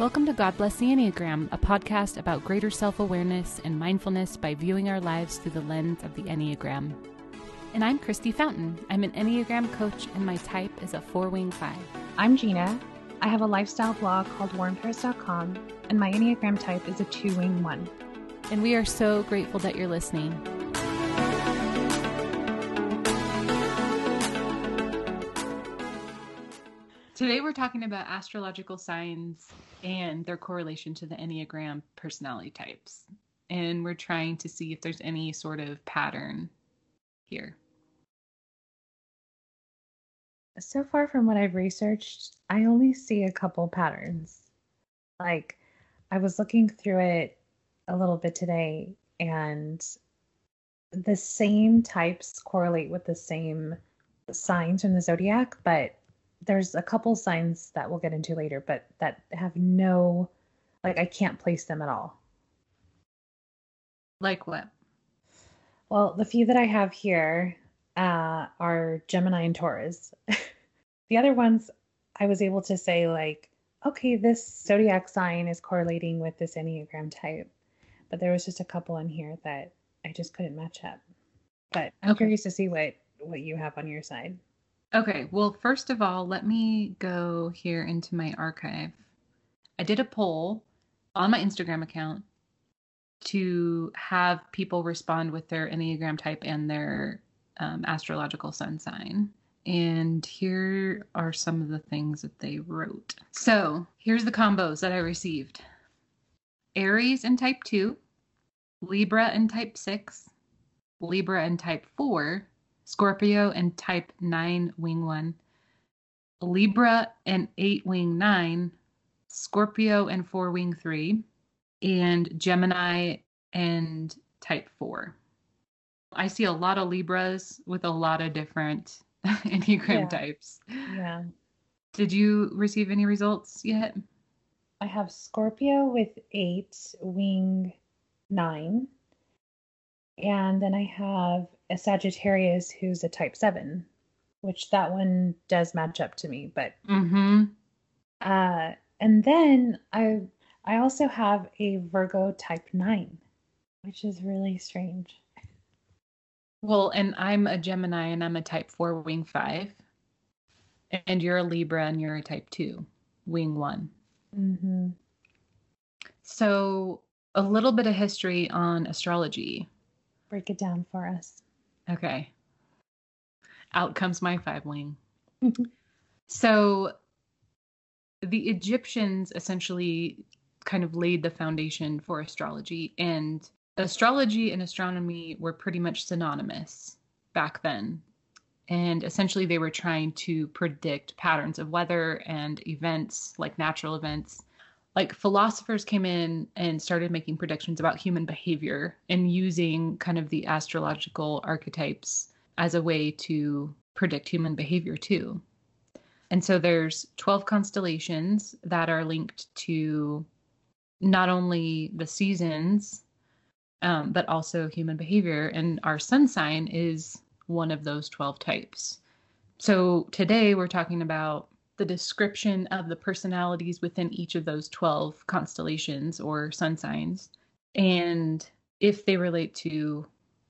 Welcome to God Bless the Enneagram, a podcast about greater self awareness and mindfulness by viewing our lives through the lens of the Enneagram. And I'm Christy Fountain. I'm an Enneagram coach, and my type is a four wing five. I'm Gina. I have a lifestyle blog called warmpairs.com, and my Enneagram type is a two wing one. And we are so grateful that you're listening. Today, we're talking about astrological signs and their correlation to the Enneagram personality types. And we're trying to see if there's any sort of pattern here. So far, from what I've researched, I only see a couple patterns. Like, I was looking through it a little bit today, and the same types correlate with the same signs from the zodiac, but there's a couple signs that we'll get into later, but that have no, like, I can't place them at all. Like what? Well, the few that I have here uh, are Gemini and Taurus. the other ones, I was able to say, like, okay, this zodiac sign is correlating with this Enneagram type. But there was just a couple in here that I just couldn't match up. But I'm okay. curious to see what what you have on your side. Okay, well, first of all, let me go here into my archive. I did a poll on my Instagram account to have people respond with their Enneagram type and their um, astrological sun sign. And here are some of the things that they wrote. So here's the combos that I received Aries and type 2, Libra and type 6, Libra and type 4, Scorpio and type 9 wing 1, Libra and 8 wing 9, Scorpio and 4 wing 3, and Gemini and type 4. I see a lot of Libras with a lot of different Enneagram yeah. types. Yeah. Did you receive any results yet? I have Scorpio with 8 wing 9. And then I have a Sagittarius who's a type seven, which that one does match up to me. But mm-hmm. uh, and then I I also have a Virgo type nine, which is really strange. Well, and I'm a Gemini and I'm a type four wing five, and you're a Libra and you're a type two wing one. Mm-hmm. So a little bit of history on astrology. Break it down for us. Okay. Out comes my five wing. Mm-hmm. so the Egyptians essentially kind of laid the foundation for astrology, and astrology and astronomy were pretty much synonymous back then. And essentially, they were trying to predict patterns of weather and events like natural events like philosophers came in and started making predictions about human behavior and using kind of the astrological archetypes as a way to predict human behavior too. And so there's 12 constellations that are linked to not only the seasons, um, but also human behavior. And our sun sign is one of those 12 types. So today we're talking about the description of the personalities within each of those 12 constellations or sun signs and if they relate to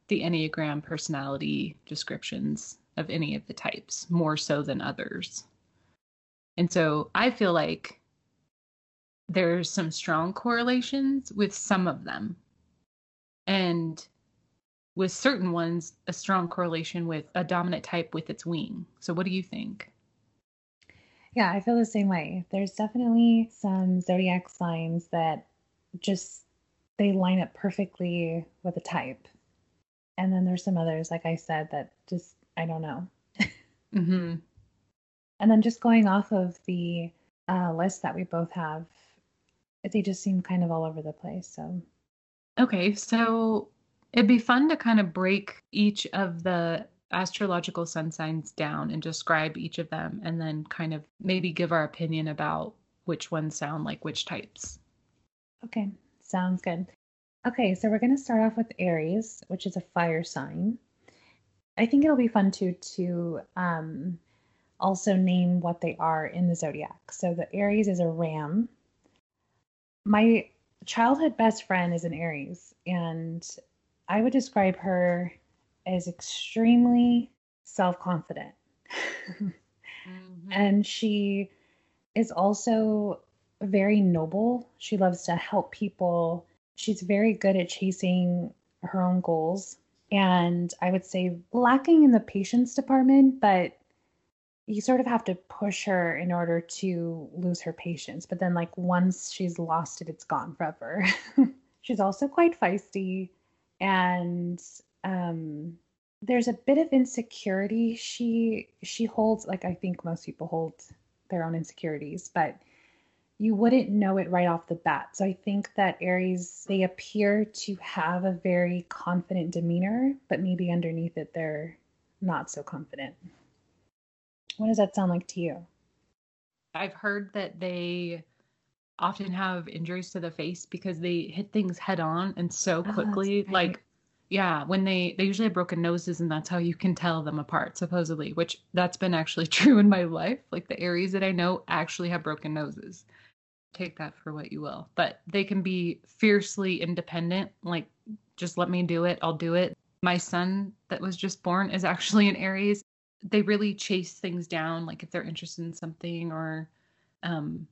the Enneagram personality descriptions of any of the types more so than others. And so I feel like there's some strong correlations with some of them. And with certain ones, a strong correlation with a dominant type with its wing. So, what do you think? Yeah, I feel the same way. There's definitely some zodiac signs that just they line up perfectly with a type. And then there's some others, like I said, that just I don't know. mm-hmm. And then just going off of the uh, list that we both have, they just seem kind of all over the place. So, okay, so it'd be fun to kind of break each of the astrological sun signs down and describe each of them and then kind of maybe give our opinion about which ones sound like which types. Okay, sounds good. Okay, so we're going to start off with Aries, which is a fire sign. I think it'll be fun too to um, also name what they are in the zodiac. So the Aries is a ram, my childhood best friend is an Aries, and I would describe her as extremely self confident. mm-hmm. And she is also very noble. She loves to help people. She's very good at chasing her own goals. And I would say lacking in the patience department, but you sort of have to push her in order to lose her patience. But then, like, once she's lost it, it's gone forever. she's also quite feisty. And um, there's a bit of insecurity she she holds like i think most people hold their own insecurities but you wouldn't know it right off the bat. So i think that aries they appear to have a very confident demeanor but maybe underneath it they're not so confident. What does that sound like to you? I've heard that they often have injuries to the face because they hit things head on and so oh, quickly oh, like yeah, when they they usually have broken noses, and that's how you can tell them apart, supposedly. Which that's been actually true in my life. Like the Aries that I know actually have broken noses. Take that for what you will, but they can be fiercely independent. Like, just let me do it, I'll do it. My son that was just born is actually an Aries. They really chase things down, like if they're interested in something or um,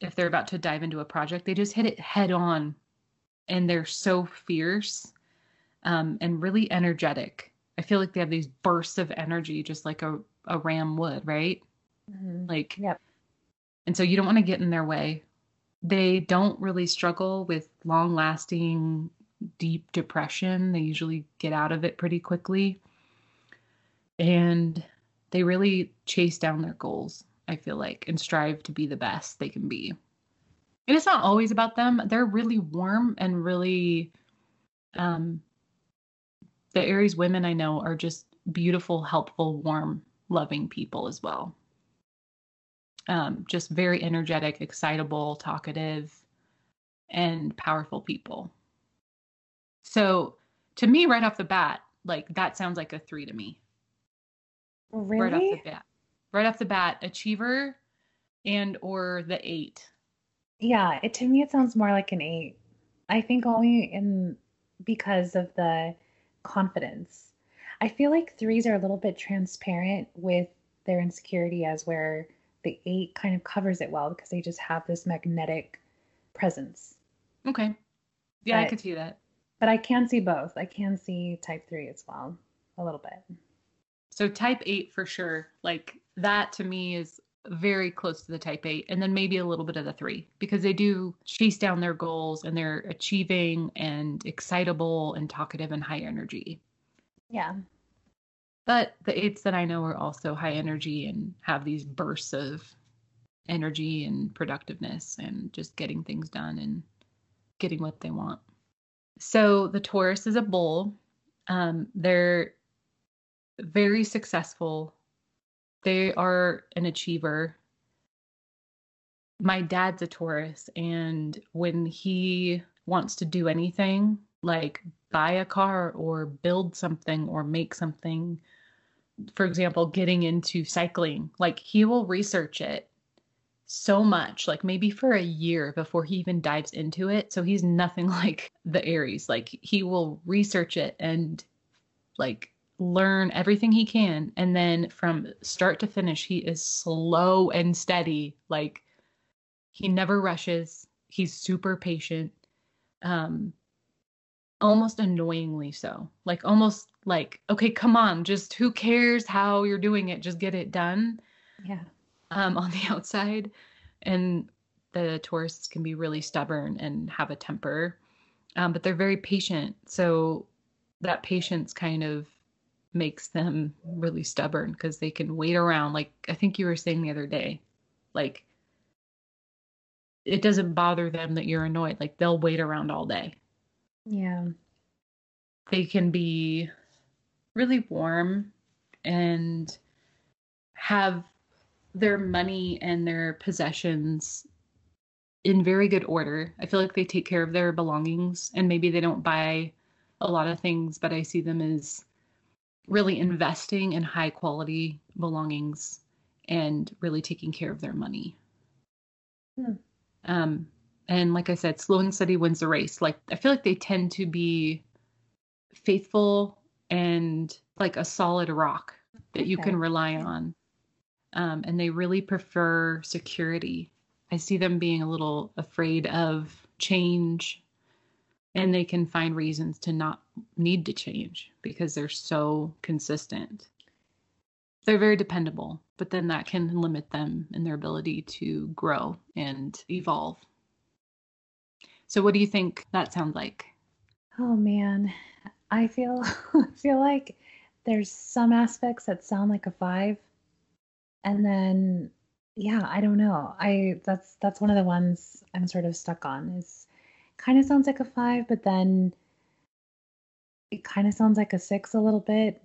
if they're about to dive into a project, they just hit it head on, and they're so fierce um, and really energetic. I feel like they have these bursts of energy, just like a, a ram would, right? Mm-hmm. Like, yep. And so you don't want to get in their way. They don't really struggle with long lasting, deep depression. They usually get out of it pretty quickly. And they really chase down their goals, I feel like, and strive to be the best they can be. And it's not always about them. They're really warm and really um, the Aries women I know are just beautiful, helpful, warm, loving people as well. Um, just very energetic, excitable, talkative, and powerful people. So to me, right off the bat, like that sounds like a three to me. Really? Right off the bat. Right off the bat, achiever and or the eight. Yeah, it to me it sounds more like an eight. I think only in because of the confidence. I feel like threes are a little bit transparent with their insecurity, as where the eight kind of covers it well because they just have this magnetic presence. Okay. Yeah, but, I could see that. But I can see both. I can see type three as well, a little bit. So type eight for sure. Like that to me is very close to the type 8 and then maybe a little bit of the 3 because they do chase down their goals and they're achieving and excitable and talkative and high energy. Yeah. But the 8s that I know are also high energy and have these bursts of energy and productiveness and just getting things done and getting what they want. So the Taurus is a bull. Um, they're very successful they are an achiever. My dad's a Taurus, and when he wants to do anything, like buy a car or build something or make something, for example, getting into cycling, like he will research it so much, like maybe for a year before he even dives into it. So he's nothing like the Aries. Like he will research it and like learn everything he can and then from start to finish he is slow and steady like he never rushes he's super patient um almost annoyingly so like almost like okay come on just who cares how you're doing it just get it done yeah. um on the outside and the Tauruses can be really stubborn and have a temper um, but they're very patient so that patience kind of makes them really stubborn because they can wait around. Like I think you were saying the other day, like it doesn't bother them that you're annoyed. Like they'll wait around all day. Yeah. They can be really warm and have their money and their possessions in very good order. I feel like they take care of their belongings and maybe they don't buy a lot of things, but I see them as really investing in high quality belongings and really taking care of their money. Hmm. Um, And like I said, slow and steady wins the race. Like I feel like they tend to be faithful and like a solid rock that you Okay. can rely on. Um, and they really prefer security. I see them being a little afraid of change and they can find reasons to not need to change because they're so consistent. They're very dependable, but then that can limit them in their ability to grow and evolve. So, what do you think that sounds like? Oh man, I feel feel like there's some aspects that sound like a five, and then yeah, I don't know. I that's that's one of the ones I'm sort of stuck on. Is kind of sounds like a five, but then it kind of sounds like a six a little bit.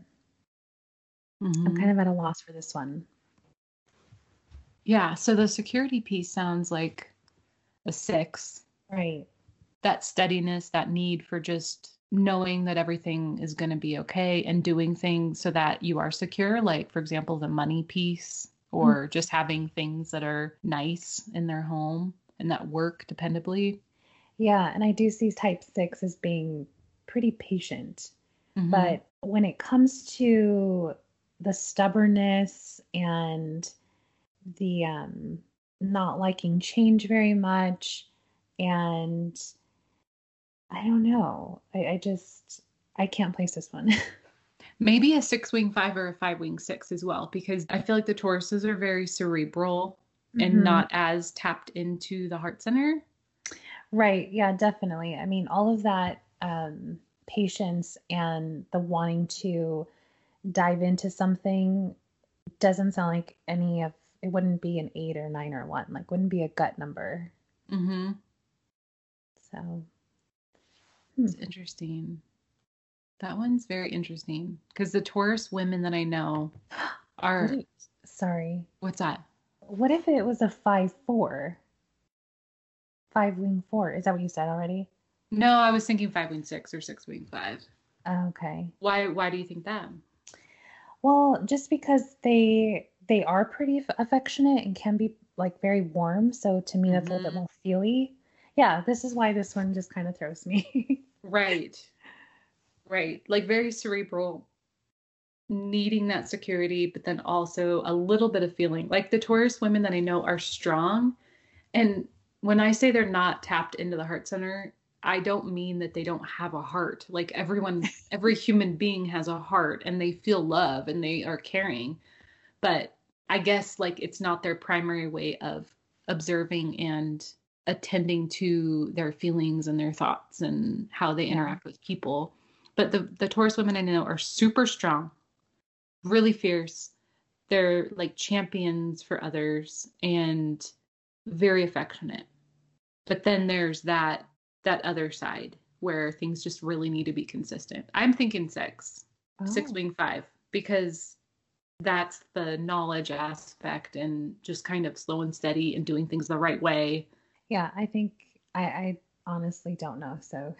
I'm Mhm. kind of at a loss for this one. Yeah, so the security piece sounds like a six. Right. That steadiness, that need for just knowing that everything is going to be okay and doing things so that you are secure, like, for example, the money piece or just having things that are nice in their home and that work dependably. Yeah, and I do see type six as being pretty patient. Mhm. But when it comes to the stubbornness and the um, not liking change very much, and I don't know, I, I just I can't place this one. maybe a six wing five or a five wing six as well, because I feel like the Tauruses are very cerebral and Mhm. not as tapped into the heart center. Right. Yeah, definitely. I mean, all of that um, patience and the wanting to dive into something doesn't sound like any of it wouldn't be an eight or nine or one like wouldn't be a gut number Mm-hmm. so It's interesting. That one's very interesting because the Taurus women that I know are sorry what's that? what if it was a five four five wing four is that what you said already No, I was thinking five wing six or six wing five. okay Why? Why do you think that? well just because they they are pretty aff- affectionate and can be like very warm so to me that's a little bit Mhm. more feely yeah this is why this one just kind of throws me Right. Right. Like very cerebral, needing that security, but then also a little bit of feeling. Like the Taurus women that I know are strong. And when I say they're not tapped into the heart center, I don't mean that they don't have a heart. Like everyone, every human being has a heart and they feel love and they are caring. But I guess like it's not their primary way of observing and attending to their feelings and their thoughts and how they interact with people. But the the Taurus women I know are super strong, really fierce. They're like champions for others and very affectionate. But then there's that that other side where things just really need to be consistent. I'm thinking six, six Oh. wing five, because that's the knowledge aspect and just kind of slow and steady and doing things the right way. Yeah, I think I, I honestly don't know. So,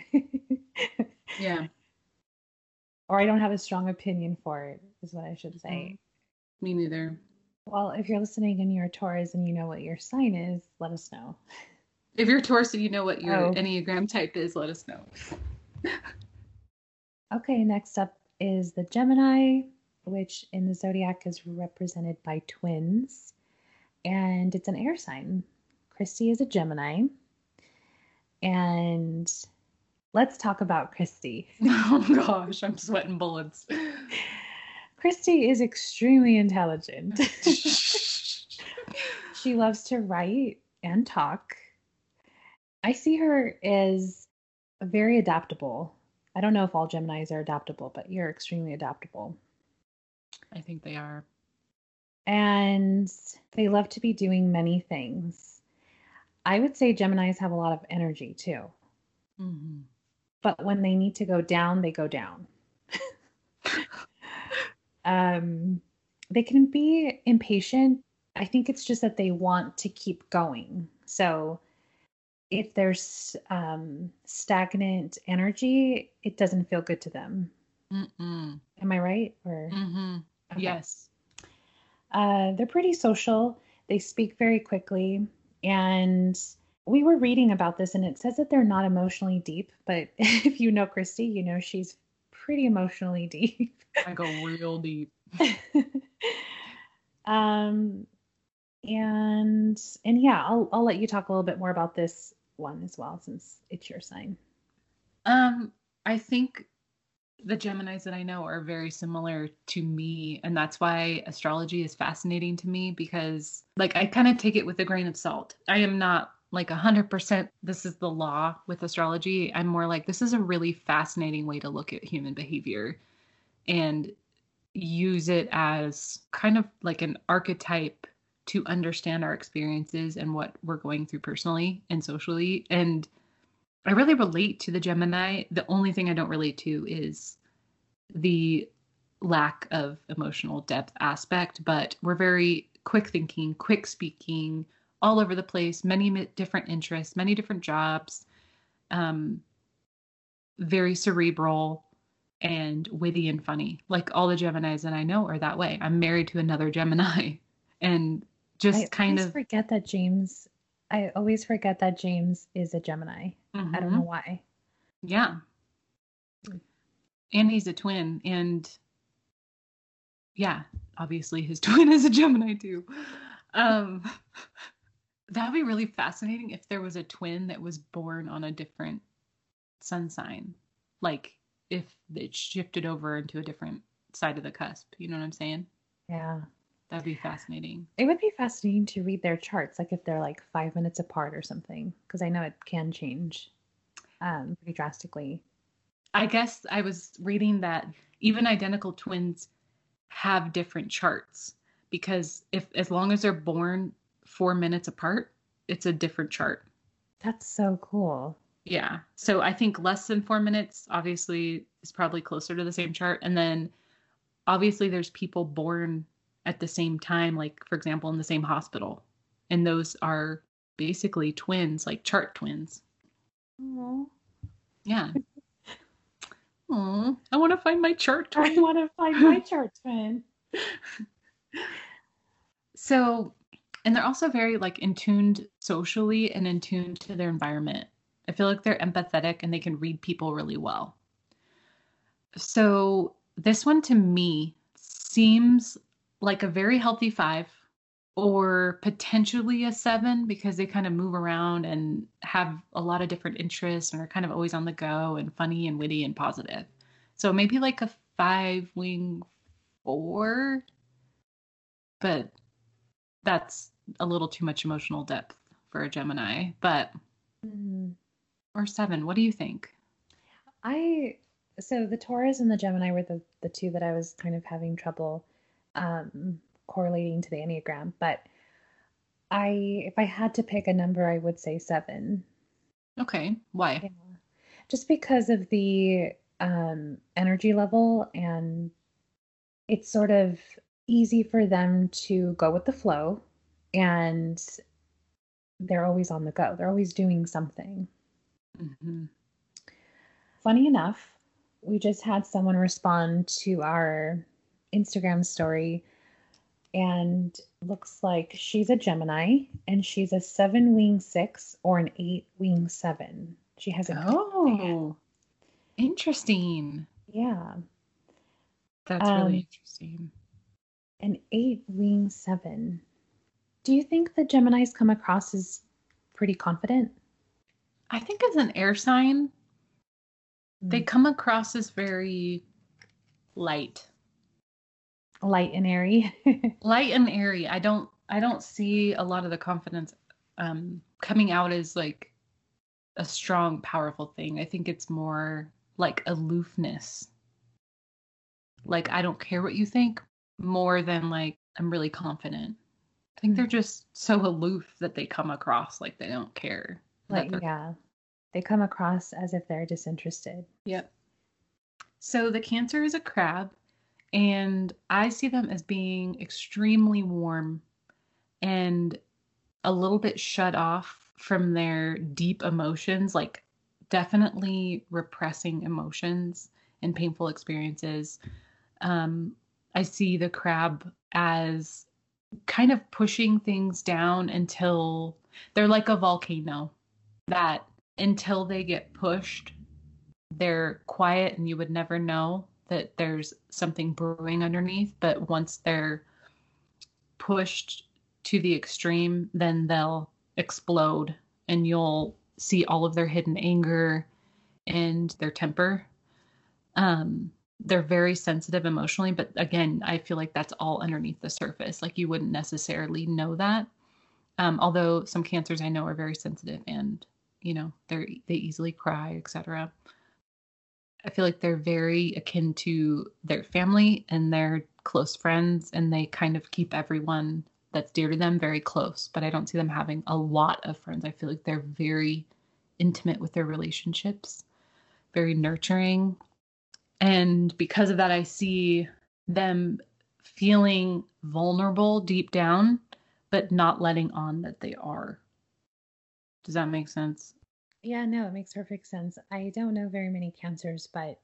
Yeah. or I don't have a strong opinion for it, is what I should say. Mm-hmm. Me neither. Well, if you're listening and you're a Taurus and you know what your sign is, let us know. If you're Taurus and you know what your Oh. Enneagram type is, let us know. Okay, next up is the Gemini, which in the zodiac is represented by twins, and it's an air sign. Christy is a Gemini. And let's talk about Christy. Oh gosh, I'm sweating bullets. Christy is extremely intelligent. she loves to write and talk. I see her as very adaptable. I don't know if all Geminis are adaptable, but you're extremely adaptable. I think they are. And they love to be doing many things. I would say Geminis have a lot of energy too, hmm but when they need to go down, they go down. um, they can be impatient. I think it's just that they want to keep going. So if there's um, stagnant energy, it doesn't feel good to them. Mm-mm. Am I right? Or hmm Okay. Yes. uh, they're pretty social. They speak very quickly, and we were reading about this and it says that they're not emotionally deep, but if you know Christy, you know she's pretty emotionally deep. I go real deep. um and and yeah, I'll I'll let you talk a little bit more about this one as well since it's your sign. Um I think the Geminis that I know are very similar to me. And that's why astrology is fascinating to me because, like, I kind of take it with a grain of salt. I am not like 100% this is the law with astrology. I'm more like, this is a really fascinating way to look at human behavior and use it as kind of like an archetype to understand our experiences and what we're going through personally and socially. And I really relate to the Gemini. The only thing I don't relate to is the lack of emotional depth aspect, but we're very quick thinking, quick speaking, all over the place, many different interests, many different jobs, um, very cerebral and witty and funny. Like all the Geminis that I know are that way. I'm married to another Gemini and just I kind of forget that James I always forget that James is a Gemini. Mm-hmm. I don't know mm-hmm. why. Yeah. And he's a twin. And yeah, obviously his twin is a Gemini too. Um, that would be really fascinating if there was a twin that was born on a different sun sign. Like if it shifted over into a different side of the cusp. You know what I'm saying? Yeah. That'd be fascinating. It would be fascinating to read their charts, like if they're like five minutes apart or something, because I know it can change um, pretty drastically. I guess I was reading that even identical twins have different charts because if as long as they're born four minutes apart, it's a different chart. That's so cool. Yeah. So I think less than four minutes obviously is probably closer to the same chart. And then obviously there's people born at the same time, like for example, in the same hospital. And those are basically twins, like chart twins. Aww. Yeah. Aww. I want to find my chart twin. I want to find my chart twin. so, and they're also very like in tuned socially and in tune to their environment. I feel like they're empathetic and they can read people really well. So, this one to me seems like a very healthy five or potentially a seven because they kind of move around and have a lot of different interests and are kind of always on the go and funny and witty and positive. So maybe like a five wing four, but that's a little too much emotional depth for a Gemini. But mm-hmm. or seven, what do you think? I so the Taurus and the Gemini were the the two that I was kind of having trouble um, correlating to the Enneagram. But I, if I had to pick a number, I would say seven. Okay. Why? Yeah. Just because of the um, energy level and it's sort of easy for them to go with the flow and they're always on the go. They're always doing something. Mm-hmm. Funny enough, we just had someone respond to our Instagram story and looks like she's a Gemini and she's a seven wing six or an eight wing seven. She has a oh, interesting. Yeah, that's um, really interesting. An eight wing seven. Do you think the Gemini's come across as pretty confident? I think as an air sign, they hmm. come across as very light light and airy. light and airy. I don't I don't see a lot of the confidence um coming out as like a strong powerful thing. I think it's more like aloofness. Like I don't care what you think more than like I'm really confident. I think they're hmm. just so aloof that they come across like they don't care. Like yeah. They come across as if they're disinterested. Yep. So the cancer is a crab and I see them as being extremely warm and a little bit shut off from their deep emotions, like definitely repressing emotions and painful experiences. Um, I see the crab as kind of pushing things down until they're like a volcano. that until they get pushed, they're quiet and you would never know that there's something brewing underneath. But once they're pushed to the extreme, then they'll explode and you'll see all of their hidden anger and their temper. Um, they're very sensitive emotionally, but again, I feel like that's all underneath the surface. Like you wouldn't necessarily know that. Um, although some cancers I know are very sensitive and you know they're they easily cry, etc. I feel like they're very akin to their family and their close friends, and they kind of keep everyone that's dear to them very close. But I don't see them having a lot of friends. I feel like they're very intimate with their relationships, very nurturing. And because of that, I see them feeling vulnerable deep down, but not letting on that they are. Does that make sense? Yeah, no, it makes perfect sense. I don't know very many cancers, but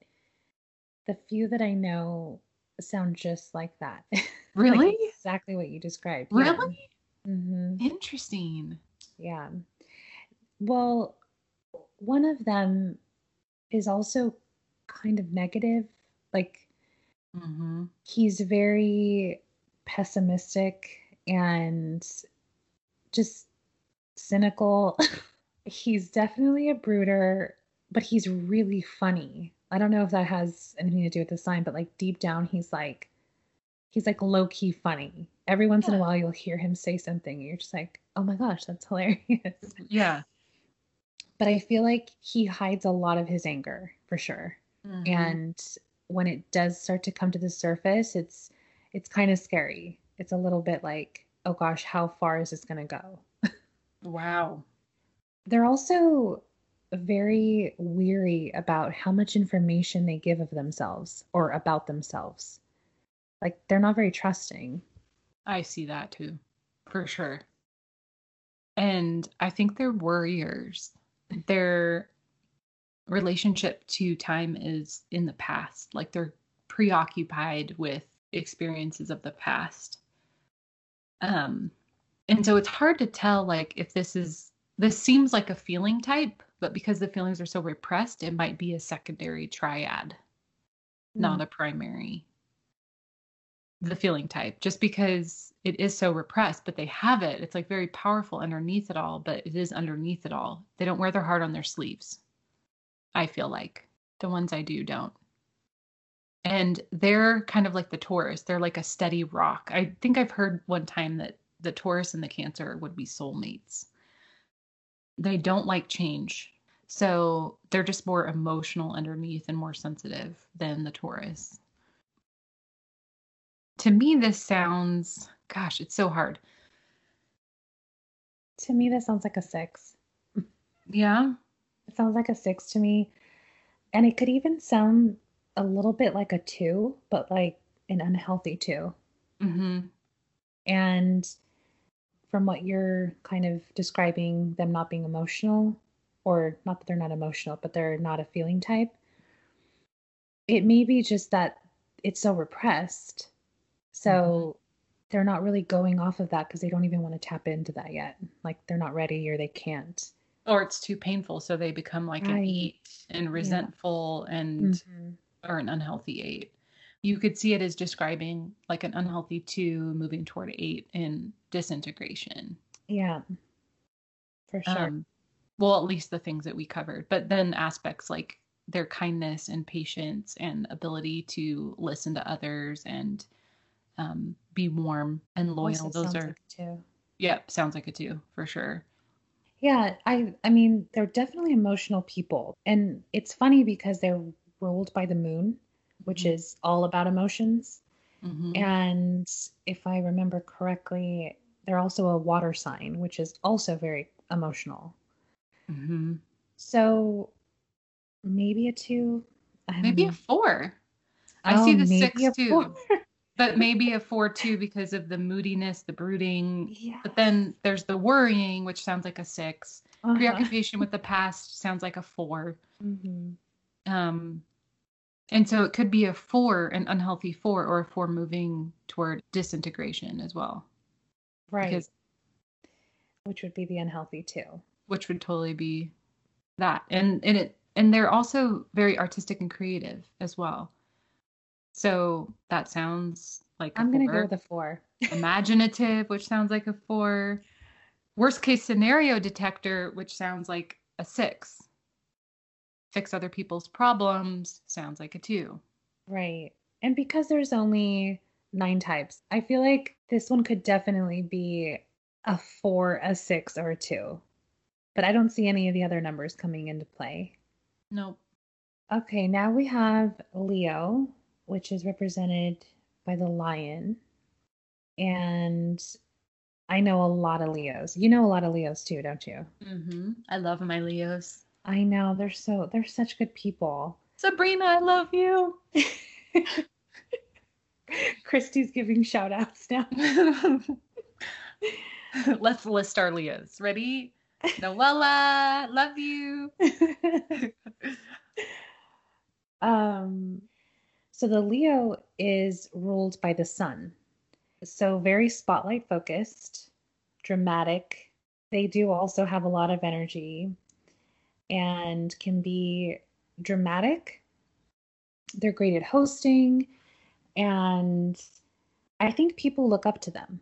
the few that I know sound just like that. Really? like exactly what you described. Really? Yeah. hmm Interesting. yeah. Well, one of them is also kind of negative. Like Mm-hmm. he's very pessimistic and just cynical. he's definitely a brooder, but he's really funny. I don't know if that has anything to do with the sign, but like deep down, he's like, he's like low key funny. Every once in a while, you'll hear him say something, and you're just like, oh my gosh, that's hilarious. Yeah. but I feel like he hides a lot of his anger for sure. Mhm. and when it does start to come to the surface it's it's kind of scary it's a little bit like oh gosh how far is this going to go wow. They're also very weary about how much information they give of themselves or about themselves like they're not very trusting I see that too, for sure. And I think they're worriers. Their relationship to time is in the past. Like they're preoccupied with experiences of the past. Um, and so it's hard to tell like if this is this seems like a feeling type, but because the feelings are so repressed, it might be a secondary triad, hmm. not a primary. The feeling type just because it is so repressed but they have it. It's like very powerful underneath it all but it is underneath it all. They don't wear their heart on their sleeves i feel like. The ones i do don't. And they're kind of like the taurus. They're like a steady rock. I think i've heard one time that the taurus and the cancer would be soulmates they don't like change. So they're just more emotional underneath and more sensitive than the taurus. To me this sounds gosh it's so hard. To me this sounds like a six. Yeah? It sounds like a six to me. And it could even sound a little bit like a two but like an unhealthy two. Mm-hmm. And from what you're kind of describing, them not being emotional, or not that they're not emotional, but they're not a feeling type, it may be just that it's so repressed. So they're not really going off of that because they don't even want to tap into that yet. Like they're not ready or they can't. or it's too painful so they become like an Right. eight and resentful and Mhm. or an unhealthy eight you could see it as describing like an unhealthy two moving toward eight in disintegration Yeah, for sure. um well at least the things that we covered but then aspects like their kindness and patience and ability to listen to others and um, be warm and loyal those are like two. yep sounds like a two for sure Yeah, I I mean, they're definitely emotional people. And it's funny because they're ruled by the moon, which Mhm. is all about emotions. Mhm. And if I remember correctly, they're also a water sign, which is also very emotional. Mhm. So maybe a two. Maybe know. a four I see Oh, the six too. but maybe a four too because of the moodiness the brooding yeah. but then there's the worrying which sounds like a 6 Uh-huh. preoccupation with the past sounds like a four Mhm. um and so it could be a four an unhealthy four or a four moving toward disintegration as well Right. because Which would be the unhealthy two. which would totally be that. And and it and they're also very artistic and creative as well. So that sounds like I'm going to go with a 4. Imaginative, which sounds like a 4. Worst case scenario detector, which sounds like a 6. Fix other people's problems sounds like a 2. Right. And because there's only 9 types, I feel like this one could definitely be a 4, a 6 or a 2. But I don't see any of the other numbers coming into play. Nope. Okay, now we have Leo, which is represented by the lion. And I know a lot of Leos. You know a lot of Leos too, don't you? Mm-hmm. I love my Leos. I know they're so they're such good people. Sabrina, I love you. Christy's giving shout outs now. Let's list our Leos. Ready? Noella, love you. um, so the Leo is ruled by the sun. So very spotlight focused, dramatic. They do also have a lot of energy and can be dramatic. They're great at hosting and I think people look up to them.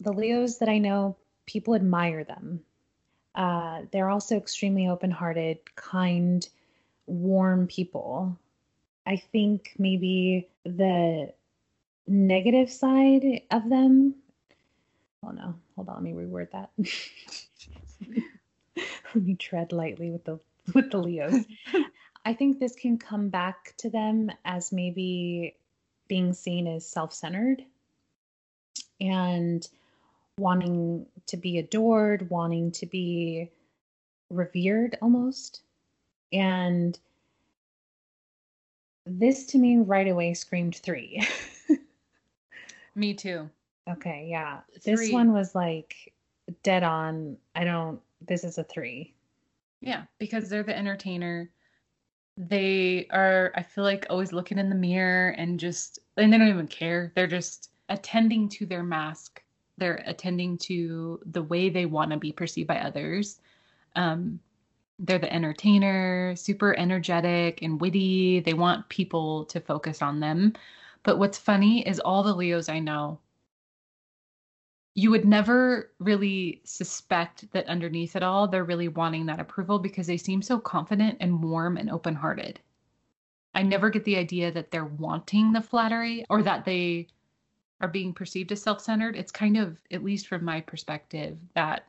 The Leos that I know, people admire them. Uh, they're also extremely open hearted, kind, warm people. I think maybe the negative side of them. Oh no, hold on, let me reword that. me tread lightly with the with the Leos. I think this can come back to them as maybe being seen as self-centered and wanting to be adored, wanting to be revered almost. And this to me right away screamed three. me too. Okay, yeah. Three. This one was like dead on. I don't, this is a three. Yeah, because they're the entertainer. They are, I feel like, always looking in the mirror and just, and they don't even care. They're just attending to their mask they're attending to the way they want to be perceived by others. Um, they're the entertainer, super energetic and witty. They want people to focus on them. But what's funny is all the Leos I know, you would never really suspect that underneath it all, they're really wanting that approval because they seem so confident and warm and open hearted. I never get the idea that they're wanting the flattery or that they are being perceived as self-centered. It's kind of at least from my perspective that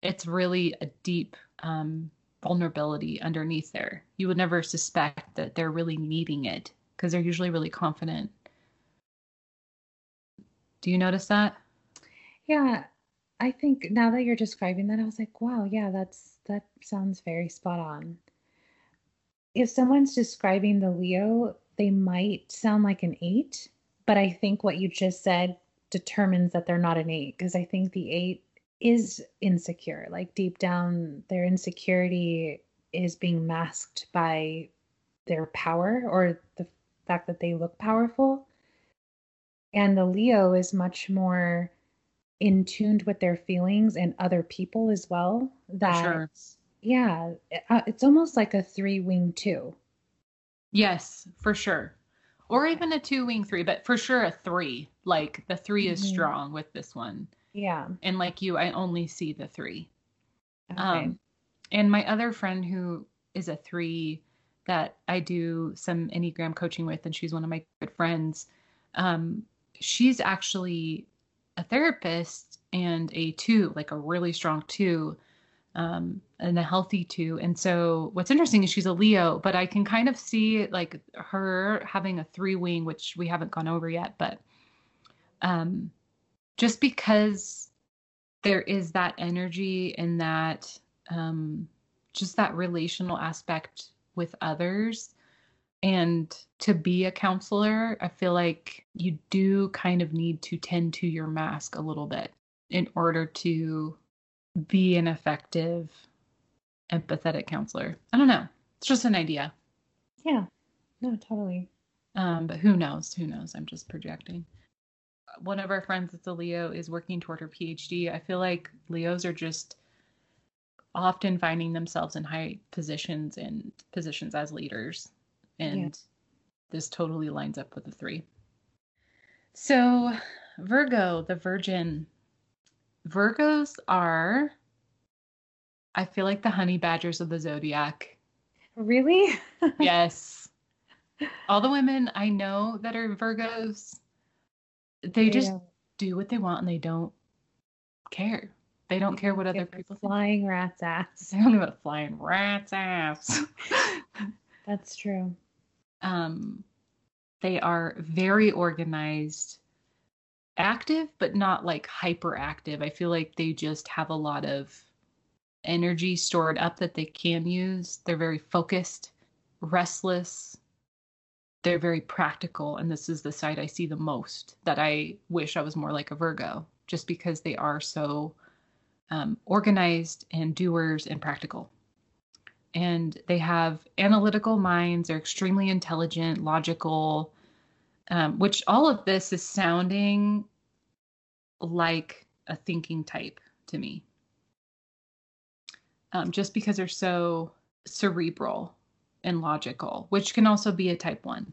it's really a deep um, vulnerability underneath there. You would never suspect that they're really needing it because they're usually really confident. Do you notice that yeah i think now that you're describing that i was like wow yeah that's that sounds very spot on if someone's describing the leo they might sound like an eight but I think what you just said determines that they're not an eight because I think the eight is insecure. Like deep down, their insecurity is being masked by their power or the fact that they look powerful. And the Leo is much more in tuned with their feelings and other people as well. That, sure. yeah, uh, it's almost like a three wing two. Yes, for sure or even a two wing three, but for sure a three. Like the 3 mm-hmm. is strong with this one. Yeah. And like you, I only see the three. Okay. Um, and my other friend who is a three that I do some Enneagram coaching with, and she's one of my good friends. Um, she's actually a therapist and a two, like a really strong two um, and a healthy two. And so what's interesting is she's a Leo, but I can kind of see like her having a three wing, which we haven't gone over yet, but um, just because there is that energy and that um, just that relational aspect with others. And to be a counselor, I feel like you do kind of need to tend to your mask a little bit in order to be an effective empathetic counselor. I don't know. It's just an idea. Yeah. No, totally. Um, but who knows? Who knows? I'm just projecting. One of our friends that's a Leo is working toward her PhD. I feel like Leos are just often finding themselves in high positions and positions as leaders. And yeah. this totally lines up with the three. So, Virgo, the Virgin. Virgos are, I feel like the honey badgers of the zodiac. Really? yes. All the women I know that are Virgos, they yeah. just do what they want and they don't care. They don't care what other people flying think. rat's ass. They don't give a flying rat's ass. That's true. Um, they are very organized, active, but not like hyperactive. I feel like they just have a lot of energy stored up that they can use. They're very focused, restless. They're very practical. And this is the side I see the most that I wish I was more like a Virgo, just because they are so um, organized and doers and practical. And they have analytical minds, they're extremely intelligent, logical, um, which all of this is sounding like a thinking type to me. Um, just because they're so cerebral and logical, which can also be a type one,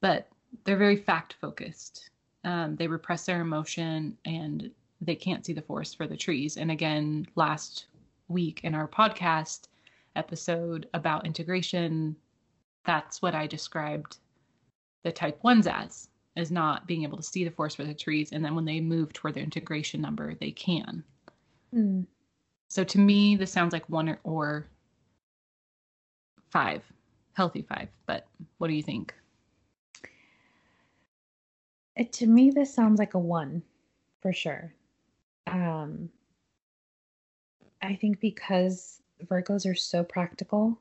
but they're very fact focused. Um, they repress their emotion and they can't see the forest for the trees. And again, last week in our podcast episode about integration, that's what I described the type ones as, is not being able to see the forest for the trees. And then when they move toward their integration number, they can. Mm. So to me, this sounds like one or, or five, healthy five. But what do you think? It, to me, this sounds like a one for sure um, I think because Virgos are so practical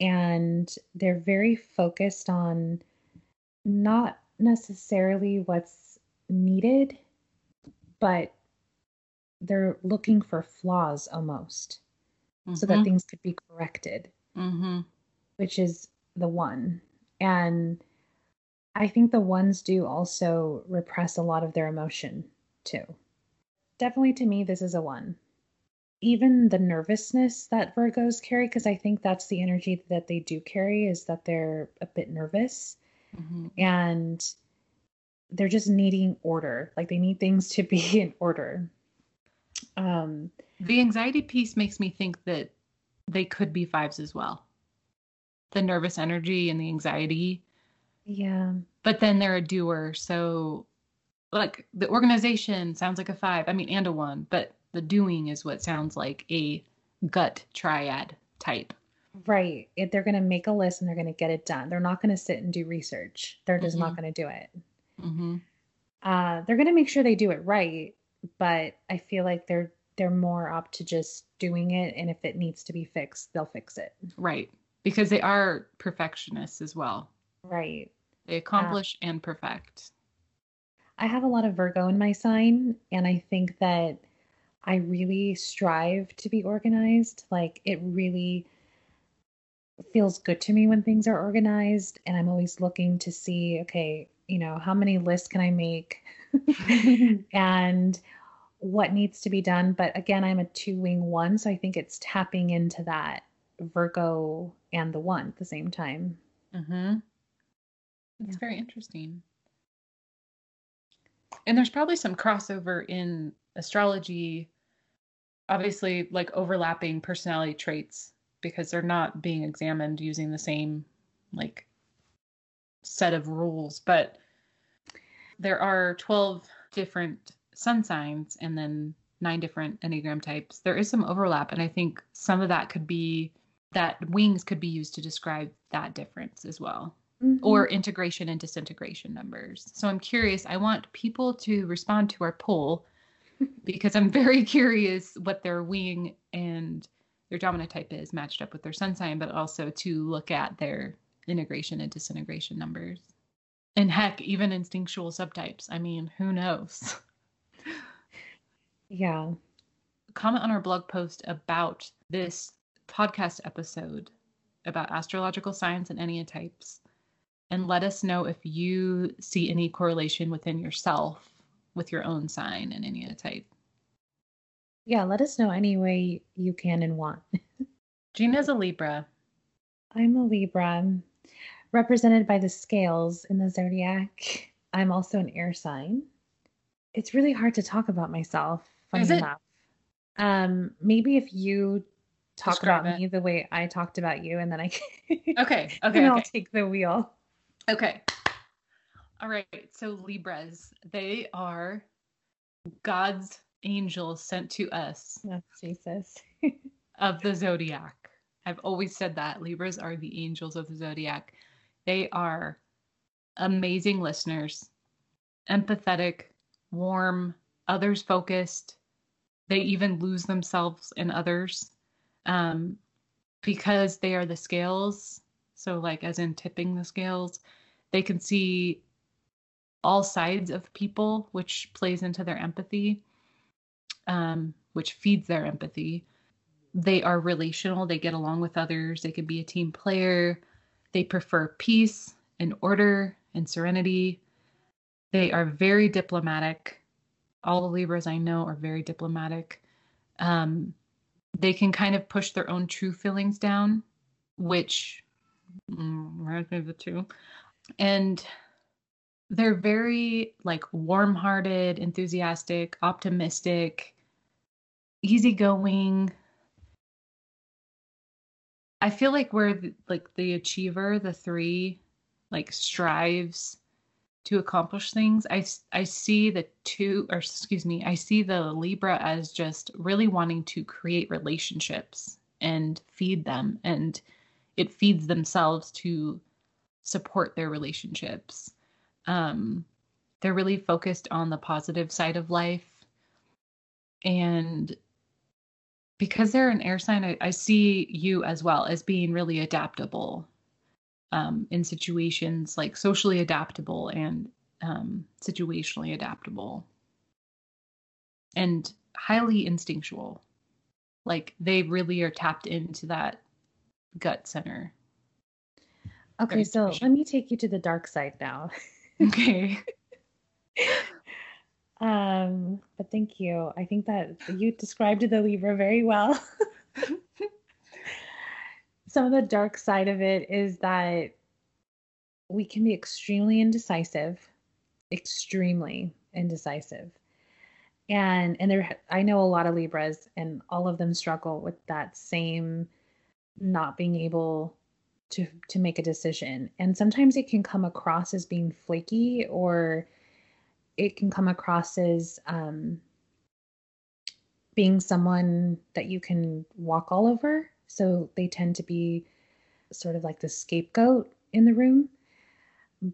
and they're very focused on not necessarily what's needed, but they're looking for flaws almost mm-hmm. so that mm-hmm. things could be corrected, mm-hmm. which is the one. And I think the ones do also repress a lot of their emotion too definitely to me, this is a one. Even the nervousness that Virgos carry, because I think that's the energy that they do carry, is that they're a bit nervous mm-hmm. and they're just needing order. Like they need things to be in order. Um, the anxiety piece makes me think that they could be fives as well. The nervous energy and the anxiety. Yeah. But then they're a doer. So like the organization sounds like a five. I mean, and a one, but the doing is what sounds like a gut triad type. Right. If they're going to make a list and they're going to get it done, they're not going to sit and do research. They're just mm-hmm. not going to do it. Mm-hmm. Uh, they're going to make sure they do it right, but I feel like they're they're more up to just doing it, and if it needs to be fixed, they'll fix it. Right, because they are perfectionists as well. Right. They accomplish uh, and perfect. I have a lot of Virgo in my sign, and I think that I really strive to be organized. Like it really feels good to me when things are organized, and I'm always looking to see, okay, you know, how many lists can I make? and what needs to be done. But again, I'm a two wing one, so I think it's tapping into that Virgo and the one at the same time. Mm-hmm. That's yeah. very interesting and there's probably some crossover in astrology obviously like overlapping personality traits because they're not being examined using the same like set of rules but there are 12 different sun signs and then nine different enneagram types there is some overlap and i think some of that could be that wings could be used to describe that difference as well mm-hmm. or integration and disintegration numbers. So I'm curious, I want people to respond to our poll because I'm very curious what their wing and their dominant type is matched up with their sun sign, but also to look at their integration and disintegration numbers. And heck, even instinctual subtypes. I mean, who knows? yeah. Comment on our blog post about this podcast episode about astrological signs and enneatypes and let us know if you see any correlation within yourself with your own sign and enneatype. Yeah, let us know any way you can and want. Gina's a Libra. I'm a Libra, represented by the scales in the zodiac. I'm also an air sign. It's really hard to talk about myself, funny Is it? enough. Um, maybe if you talk Describe about it. me the way I talked about you, and then I can, Okay, and okay, I'll take the wheel. Okay. All right. So Libras, they are God's angels sent to us Oh, Jesus. of the zodiac. I've always said that Libras are the angels of the zodiac. They are amazing listeners, empathetic, warm, others focused. They even lose themselves in others um, because they are the scales. So, like, as in tipping the scales, they can see all sides of people, which plays into their empathy, um, which feeds their empathy. They are relational, they get along with others, they can be a team player, they prefer peace and order and serenity. They are very diplomatic. All the Libras I know are very diplomatic. Um, they can kind of push their own true feelings down, which reminds me of the two. And they're very like warm-hearted, enthusiastic, optimistic, easygoing. I feel like we're like the achiever, the three, like strives to accomplish things. I I see the two, or excuse me, I see the Libra as just really wanting to create relationships and feed them, and it feeds themselves to support their relationships. Um, they're really focused on the positive side of life, and because they're an air sign, I, I see you as well as being really adaptable um, in situations like socially adaptable and um, situationally adaptable and highly instinctual. Like they really are tapped into that gut center. Okay, so let me take you to the dark side now. Okay. Um, but thank you. I think that you described the Libra very well. Some of the dark side of it is that we can be extremely indecisive, extremely indecisive. And and there I know a lot of Libras and all of them struggle with that same not being able to to make a decision. And sometimes it can come across as being flaky or it can come across as um, being someone that you can walk all over. So they tend to be sort of like the scapegoat in the room.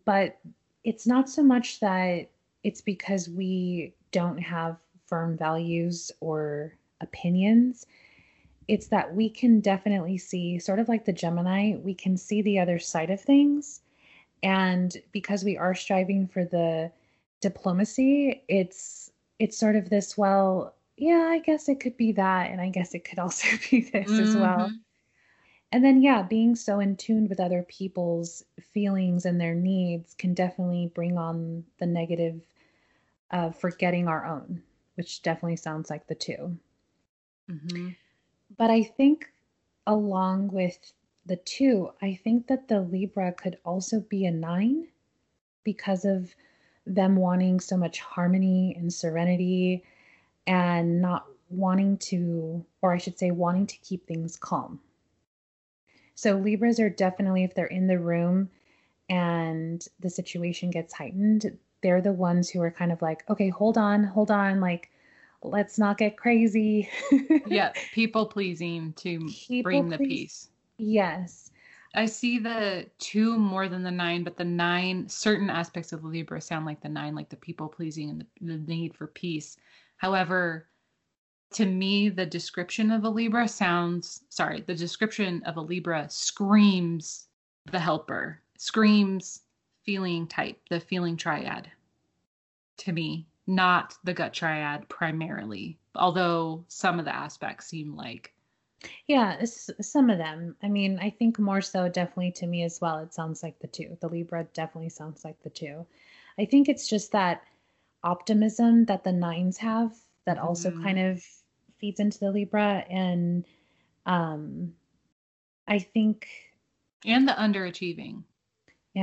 But it's not so much that it's because we don't have firm values or opinions. It's that we can definitely see, sort of like the Gemini, we can see the other side of things. And because we are striving for the diplomacy, it's it's sort of this, well, yeah, I guess it could be that, and I guess it could also be this as well. Mhm. And then, yeah, being so in tune with other people's feelings and their needs can definitely bring on the negative of forgetting our own, which definitely sounds like the two. Mhm. But I think, along with the two, I think that the Libra could also be a nine because of them wanting so much harmony and serenity and not wanting to, or I should say, wanting to keep things calm. So Libras are definitely, if they're in the room and the situation gets heightened, they're the ones who are kind of like, okay, hold on, hold on, like, let's not get crazy. Yeah, people pleasing to People bring the please- peace. Yes. I see the two more than the nine, but the nine, certain aspects of the Libra sound like the nine, like the people pleasing and the, the need for peace. However, to me, the description of a Libra sounds, sorry, the description of a Libra screams the helper, screams feeling type, the feeling triad to me, not the gut triad primarily, although some of the aspects seem like Yeah, some of them. I mean, I think more so definitely to me as well. It sounds like the two. The Libra definitely sounds like the two. I think it's just that optimism that the nines have that also Mhm. kind of feeds into the Libra, and um, I think and the underachieving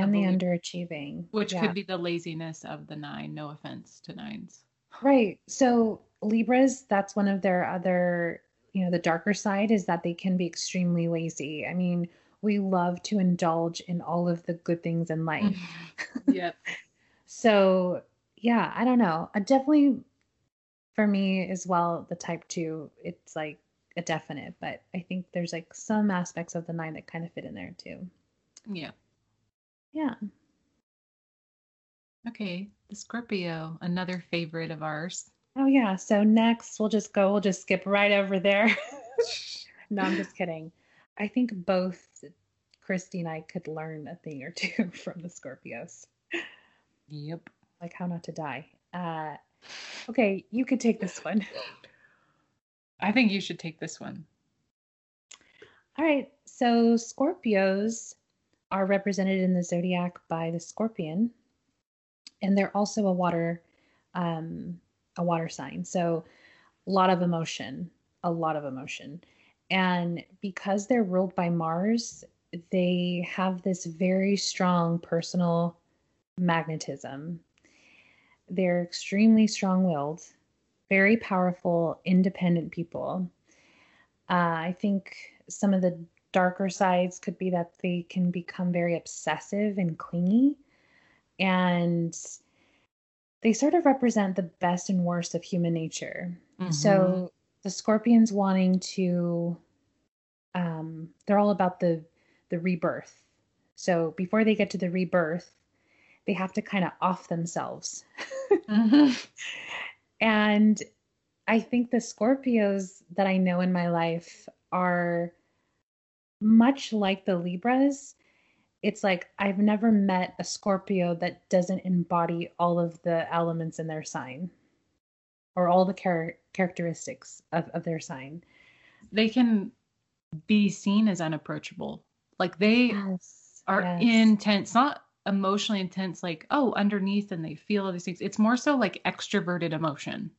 and the underachieving, which yeah. could be the laziness of the nine. No offense to nines. Right. So Libras, that's one of their other, you know, the darker side is that they can be extremely lazy. I mean, we love to indulge in all of the good things in life. Mm-hmm. yep. so yeah, I don't know. I definitely for me as well, the type two, it's like a definite, but I think there's like some aspects of the nine that kind of fit in there too. Yeah. Yeah. Okay. The Scorpio, another favorite of ours. Oh yeah. So next we'll just go, we'll just skip right over there. no, I'm just kidding. I think both Christy and I could learn a thing or two from the Scorpios. Yep. Like how not to die. Uh okay, you could take this one. I think you should take this one. All right. So Scorpios are represented in the zodiac by the scorpion, and they're also a water, um, a water sign. So a lot of emotion, a lot of emotion, and because they're ruled by Mars, they have this very strong personal magnetism. They're extremely strong-willed very powerful, independent people. Uh, I think some of the darker sides could be that they can become very obsessive and clingy. And they sort of represent the best and worst of human nature. Mm-hmm. So the scorpions wanting to, um, they're all about the the rebirth. So before they get to the rebirth, they have to kind of off themselves. mm-hmm. And I think the Scorpios that I know in my life are much like the Libras. It's like I've never met a Scorpio that doesn't embody all of the elements in their sign or all the char- characteristics of, of their sign. They can be seen as unapproachable. Like they yes, are yes. intense, not emotionally intense like oh underneath and they feel all these things it's more so like extroverted emotion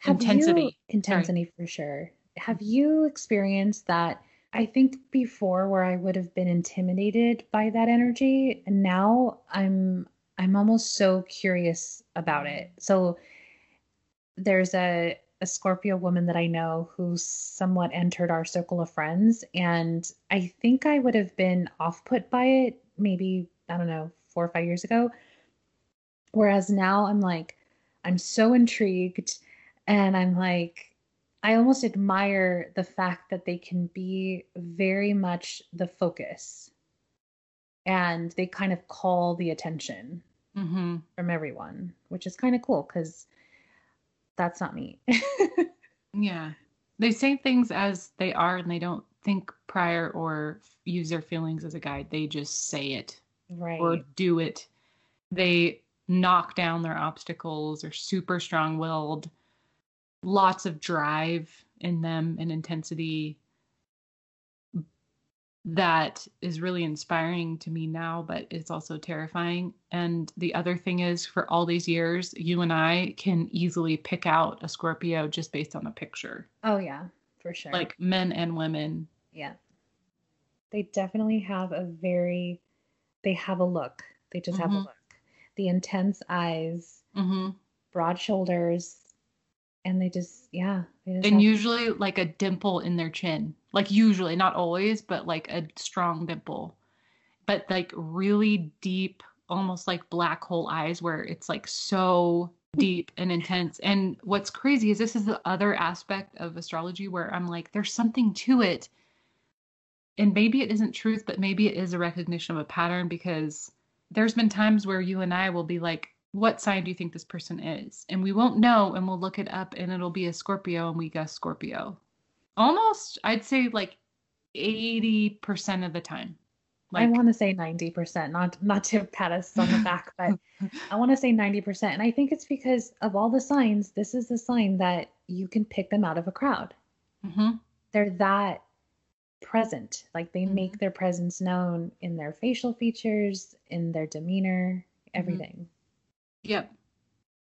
Have intensity you, intensity Sorry. for sure have you experienced that i think before where i would have been intimidated by that energy and now i'm i'm almost so curious about it so there's a a Scorpio woman that I know who somewhat entered our circle of friends. And I think I would have been off put by it maybe I don't know, four or five years ago. Whereas now I'm like, I'm so intrigued and I'm like, I almost admire the fact that they can be very much the focus and they kind of call the attention mm-hmm. from everyone, which is kind of cool because that's not me. yeah. They say things as they are and they don't think prior or use their feelings as a guide. They just say it right. or do it. They knock down their obstacles, are super strong willed, lots of drive in them and intensity that is really inspiring to me now, but it's also terrifying. And the other thing is, for all these years, you and I can easily pick out a Scorpio just based on a picture. Oh, yeah, for sure. Like men and women. Yeah. They definitely have a very they have a look. They just mm-hmm. have a mm-hmm. look. The intense eyes, mm-hmm. broad shoulders, and they just yeah. They just and usually like a dimple in their chin. Like usually, not always, but like a strong dimple. But like really deep, almost like black hole eyes, where it's like so deep and intense. And what's crazy is this is the other aspect of astrology where I'm like, there's something to it and maybe it isn't truth, but maybe it is a recognition of a pattern because there's been times where you and I will be like, what sign do you think this person is? And we won't know and we'll look it up and it'll be a Scorpio and we guess Scorpio. Almost, I'd say like 80% of the time. Like, I want to say 90%, not not to pat us on the back, but I want to say 90%. And I think it's because of all the signs, this is the sign that you can pick them out of a crowd. Mm-hmm. They're that present. Like they mm-hmm. make their presence known in their facial features, in their demeanor, mm-hmm. everything. Mm-hmm. Yep.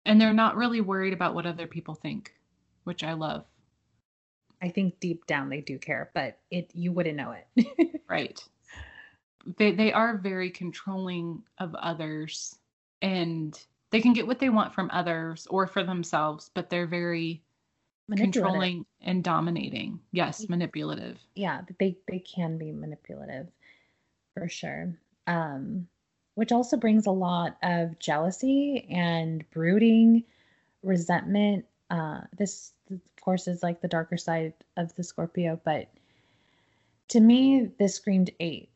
And they're not really worried about what other people think, which I love. I think deep down they do care, but it you wouldn't know it. right. They they are very controlling of others and they can get what they want from others or for themselves, but they're very controlling and dominating. Yes, manipulative. Yeah, they they can be manipulative for sure. Um which also brings a lot of jealousy and brooding, resentment. Uh this of course is like the darker side of the Scorpio, but to me this screamed 8.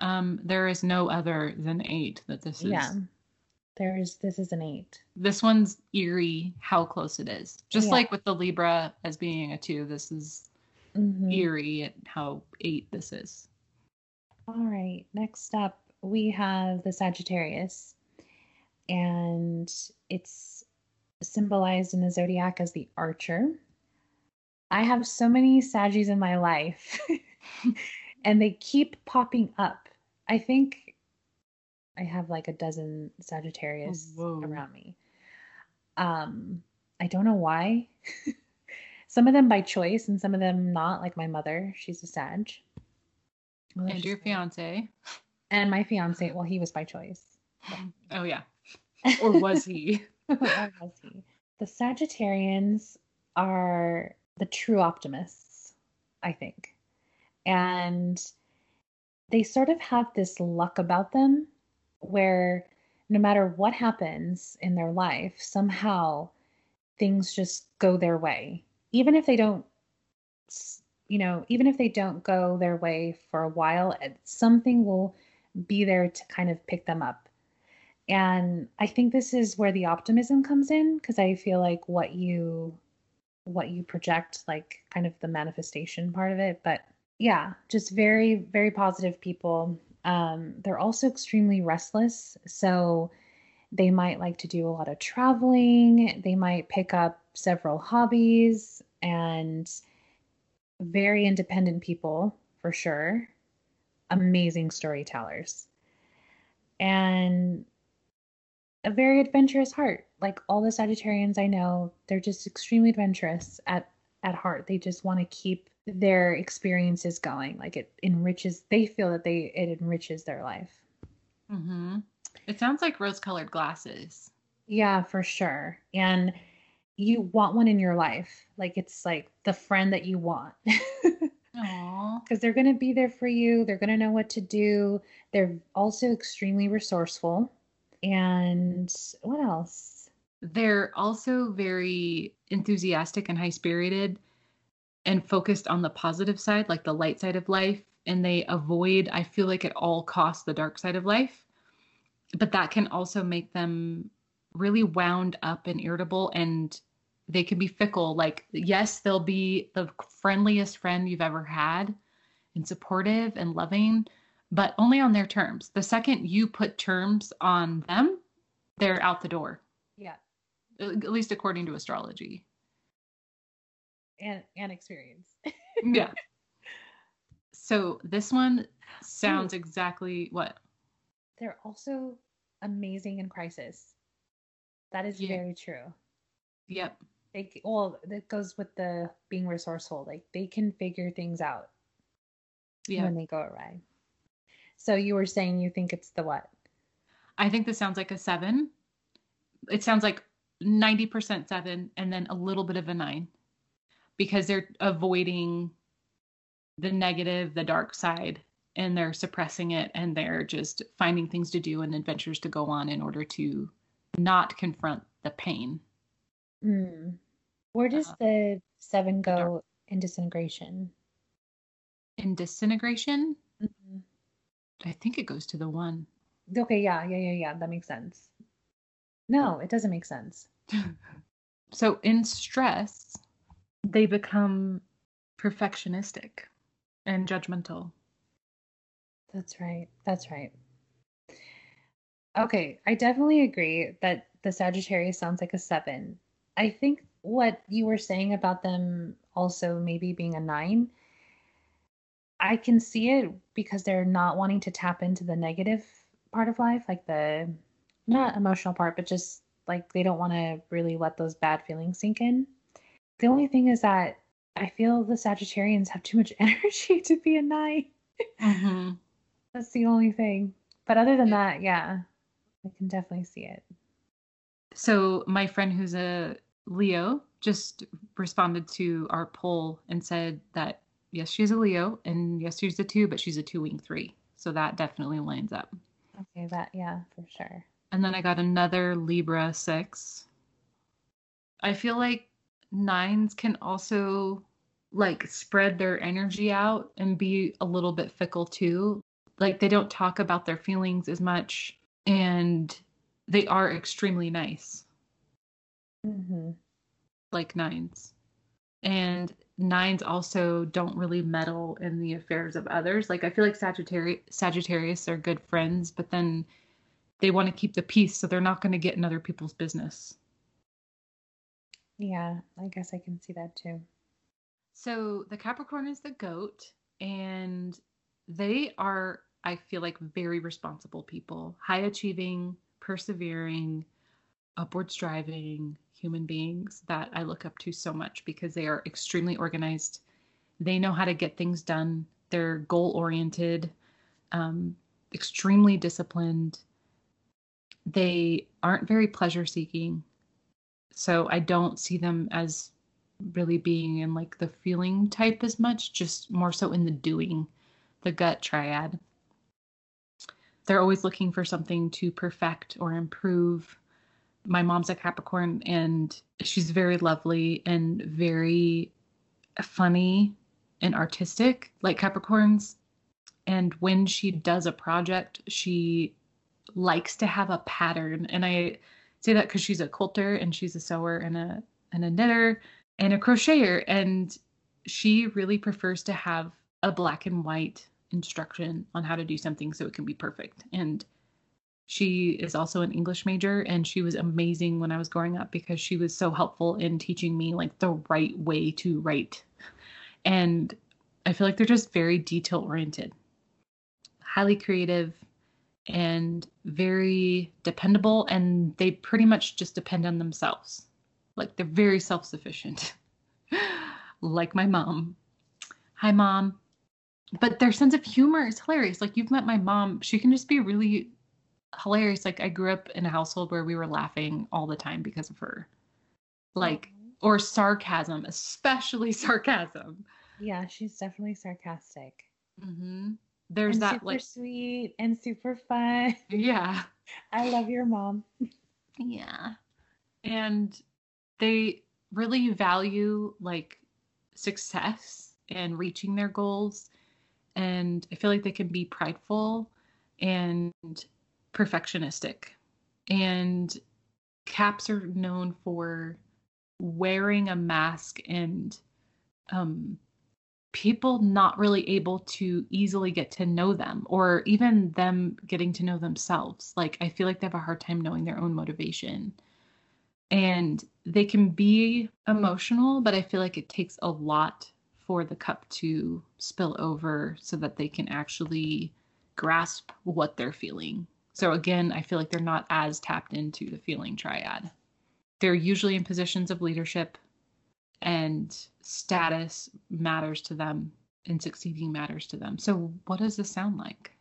Um there is no other than 8 that this is. Yeah. There's this is an 8 this one's eerie how close it is. Just yeah. like with the Libra as being a two, this is mm-hmm. eerie at how eight this is. All right. Next up, we have the Sagittarius, and it's symbolized in the zodiac as the archer. I have so many Saggies in my life, and they keep popping up. I think I have like a dozen Sagittarius oh, around me. Um, I don't know why. some of them by choice and some of them not, like my mother. She's a Sag. Well, and your fiance. And my fiance, well, he was by choice. Oh yeah. Or was he? or was he? The Sagittarians are the true optimists, I think. And they sort of have this luck about them where no matter what happens in their life, somehow things just go their way. Even if they don't, you know, even if they don't go their way for a while, something will be there to kind of pick them up. And I think this is where the optimism comes in because I feel like what you what you project like kind of the manifestation part of it, but yeah, just very very positive people um, they're also extremely restless. So they might like to do a lot of traveling. They might pick up several hobbies and very independent people for sure. Amazing storytellers. And a very adventurous heart. Like all the Sagittarians I know, they're just extremely adventurous at at heart. They just want to keep their experiences going. Like it enriches. They feel that they it enriches their life. Mm-hmm. It sounds like rose-colored glasses. Yeah, for sure. And you want one in your life. Like it's like the friend that you want. Because they're going to be there for you. They're going to know what to do. They're also extremely resourceful. And what else? They're also very enthusiastic and high spirited and focused on the positive side, like the light side of life, and they avoid, I feel like, at all costs, the dark side of life. But that can also make them really wound up and irritable, and they can be fickle. Like, yes, they'll be the friendliest friend you've ever had and supportive and loving, but only on their terms. The second you put terms on them, they're out the door. Yeah. At least according to astrology and and experience. yeah. So this one sounds Ooh. exactly what? They're also amazing in crisis. That is yeah. very true. Yep. They well, that goes with the being resourceful. Like they can figure things out. Yeah. When they go awry. So you were saying you think it's the what? I think this sounds like a seven. It sounds like 90% seven and then a little bit of a nine because they're avoiding the negative, the dark side, and they're suppressing it and they're just finding things to do and adventures to go on in order to not confront the pain. Mm. Where does uh, the seven go dark. in disintegration? In disintegration? Mm-hmm. I think it goes to the one. Okay, yeah, yeah, yeah, yeah. That makes sense. No, it doesn't make sense. so in stress, they become perfectionistic and judgmental. That's right. That's right. Okay, I definitely agree that the Sagittarius sounds like a seven. I think what you were saying about them also maybe being a nine, I can see it because they're not wanting to tap into the negative part of life, like the not emotional part, but just like they don't want to really let those bad feelings sink in. The only thing is that I feel the Sagittarians have too much energy to be a 9 Mm-hmm. That's the only thing. But other than that, yeah, I can definitely see it. So my friend who's a Leo just responded to our poll and said that yes, she's a Leo, and yes, she's a two, but she's a two wing three. So that definitely lines up. Okay, that yeah, for sure. And then I got another Libra six. I feel like nines can also like spread their energy out and be a little bit fickle too. Like they don't talk about their feelings as much and they are extremely nice. Mm-hmm. Like nines. And nines also don't really meddle in the affairs of others. Like I feel like Sagittarius Sagittarius are good friends, but then they want to keep the peace, so they're not going to get in other people's business. Yeah, I guess I can see that too. So the Capricorn is the goat, and they are, I feel like, very responsible people, high achieving, persevering, upward striving human beings that I look up to so much because they are extremely organized. They know how to get things done. They're goal oriented, um, extremely disciplined. They aren't very pleasure seeking. So I don't see them as really being in like the feeling type as much, just more so in the doing, the gut triad. They're always looking for something to perfect or improve. My mom's a Capricorn and she's very lovely and very funny and artistic, like Capricorns. And when she does a project, she likes to have a pattern. And I say that because she's a quilter and she's a sewer and a and a knitter and a crocheter and she really prefers to have a black and white instruction on how to do something so it can be perfect and she is also an english major and she was amazing when i was growing up because she was so helpful in teaching me like the right way to write and i feel like they're just very detail oriented highly creative and very dependable and they pretty much just depend on themselves like they're very self sufficient, like my mom. Hi, mom. But their sense of humor is hilarious. Like you've met my mom, she can just be really hilarious. Like I grew up in a household where we were laughing all the time because of her. Like, or sarcasm, especially sarcasm. Yeah, she's definitely sarcastic. Mm-hmm. There's and that super like sweet and super fun. yeah. I love your mom. Yeah. And they really value like success and reaching their goals. And I feel like they can be prideful and perfectionistic. And caps are known for wearing a mask and um, people not really able to easily get to know them or even them getting to know themselves. Like, I feel like they have a hard time knowing their own motivation and they can be emotional, but I feel like it takes a lot for the cup to spill over so that they can actually grasp what they're feeling. So again, I feel like they're not as tapped into the feeling triad. They're usually in positions of leadership and status matters to them and succeeding matters to them. So what does this sound like?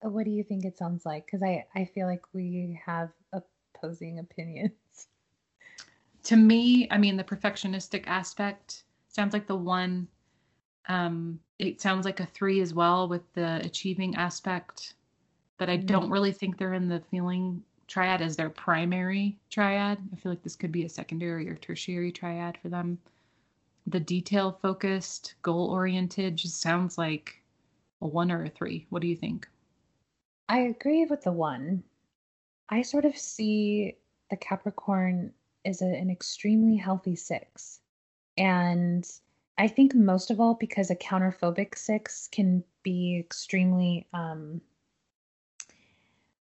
What do you think it sounds like? Because I, I feel like we have opposing opinions. To me, I mean, the perfectionistic aspect sounds like the one. Um, it sounds like a three as well with the achieving aspect, but I mm-hmm. don't really think they're in the feeling triad as their primary triad. I feel like this could be a secondary or tertiary triad for them. The detail focused, goal oriented just sounds like a one or a three. What do you think? I agree with the one. I sort of see the Capricorn as a, an extremely healthy six. And I think most of all because a counterphobic six can be extremely um,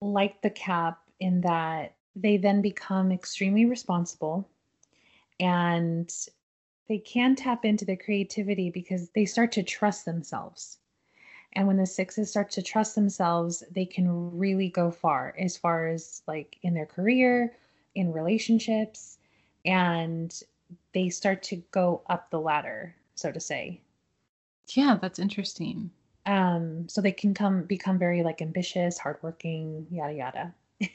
like the cap in that they then become extremely responsible and they can tap into their creativity because they start to trust themselves. And when the sixes start to trust themselves, they can really go far as far as like in their career, in relationships. And they start to go up the ladder, so to say. Yeah, that's interesting. Um, so they can come become very like ambitious, hardworking, yada yada.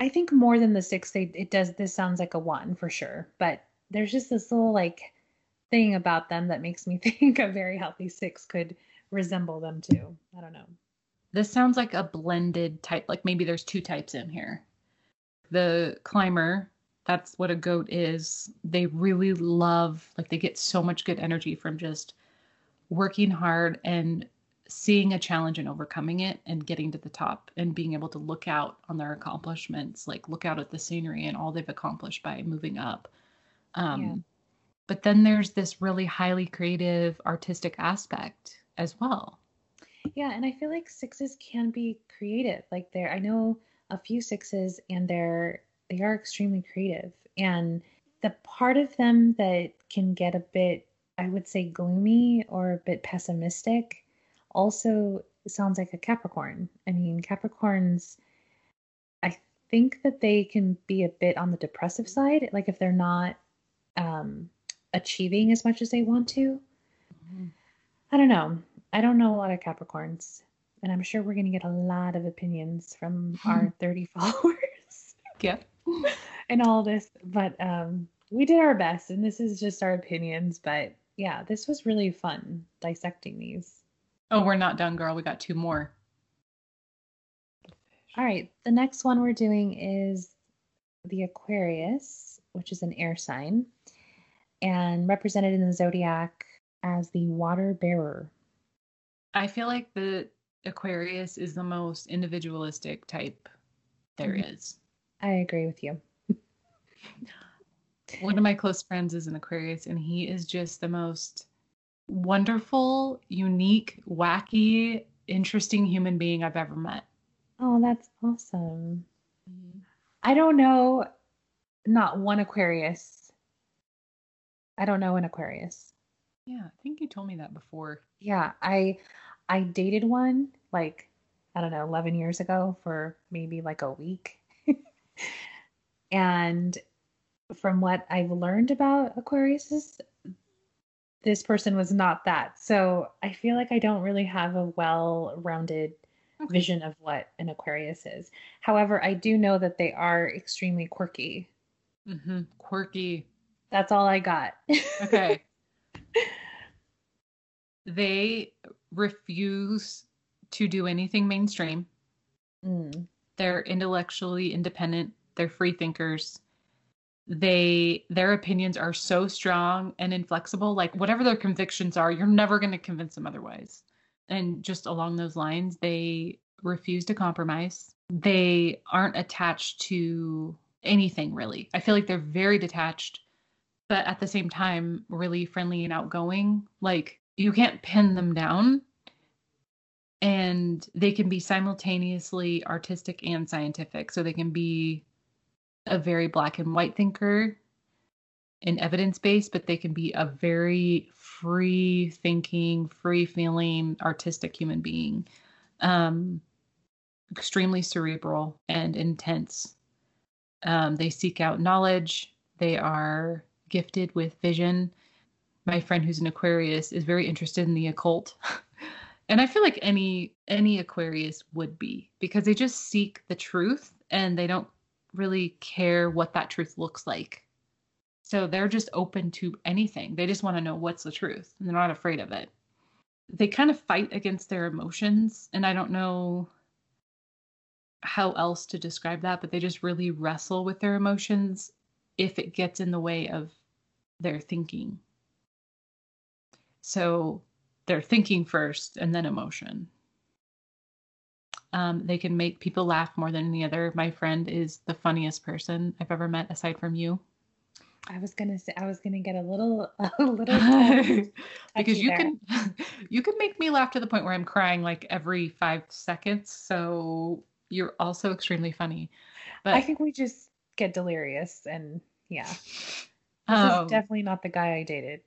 I think more than the six, they it does. This sounds like a one for sure, but there's just this little like thing about them that makes me think a very healthy six could resemble them too. I don't know. This sounds like a blended type. Like maybe there's two types in here. The climber, that's what a goat is. They really love, like, they get so much good energy from just working hard and seeing a challenge and overcoming it and getting to the top and being able to look out on their accomplishments, like look out at the scenery and all they've accomplished by moving up. Um, yeah. But then there's this really highly creative, artistic aspect as well. Yeah, and I feel like sixes can be creative. Like there, I know a few sixes, and they're they are extremely creative. And the part of them that can get a bit, I would say, gloomy or a bit pessimistic, also sounds like a Capricorn. I mean, Capricorns, I think that they can be a bit on the depressive side. Like if they're not um, achieving as much as they want to. Mm-hmm. I don't know. I don't know a lot of Capricorns, and I'm sure we're going to get a lot of opinions from our 30 followers. Yeah. and all this, but um, we did our best, and this is just our opinions. But yeah, this was really fun dissecting these. Oh, we're not done, girl. We got two more. All right. The next one we're doing is the Aquarius, which is an air sign, and represented in the zodiac as the water bearer. I feel like the Aquarius is the most individualistic type there mm-hmm. is. I agree with you. One of my close friends is an Aquarius, and he is just the most wonderful, unique, wacky, interesting human being I've ever met. Oh, that's awesome. Mm-hmm. I don't know, not one Aquarius. I don't know an Aquarius. Yeah, I think you told me that before. Yeah, I I dated one like I don't know, 11 years ago for maybe like a week. and from what I've learned about Aquarius, this person was not that. So I feel like I don't really have a well rounded okay. vision of what an Aquarius is. However, I do know that they are extremely quirky. Mm-hmm. Quirky. That's all I got. okay. they refuse to do anything mainstream. Mm. They're intellectually independent. They're free thinkers. They their opinions are so strong and inflexible. Like whatever their convictions are, you're never going to convince them otherwise. And just along those lines, they refuse to compromise. They aren't attached to anything really. I feel like they're very detached, but at the same time, really friendly and outgoing. Like you can't pin them down and they can be simultaneously artistic and scientific so they can be a very black and white thinker and evidence based but they can be a very free thinking free feeling artistic human being. Um extremely cerebral and intense. Um, they seek out knowledge. They are gifted with vision. My friend who's an Aquarius is very interested in the occult. and I feel like any any Aquarius would be because they just seek the truth and they don't really care what that truth looks like. So they're just open to anything. They just want to know what's the truth and they're not afraid of it. They kind of fight against their emotions and I don't know how else to describe that, but they just really wrestle with their emotions if it gets in the way of their thinking. So they're thinking first and then emotion. Um, they can make people laugh more than any other. My friend is the funniest person I've ever met aside from you. I was gonna say I was gonna get a little a little because you there. can you can make me laugh to the point where I'm crying like every five seconds. So you're also extremely funny. But I think we just get delirious and yeah. Um, is definitely not the guy I dated.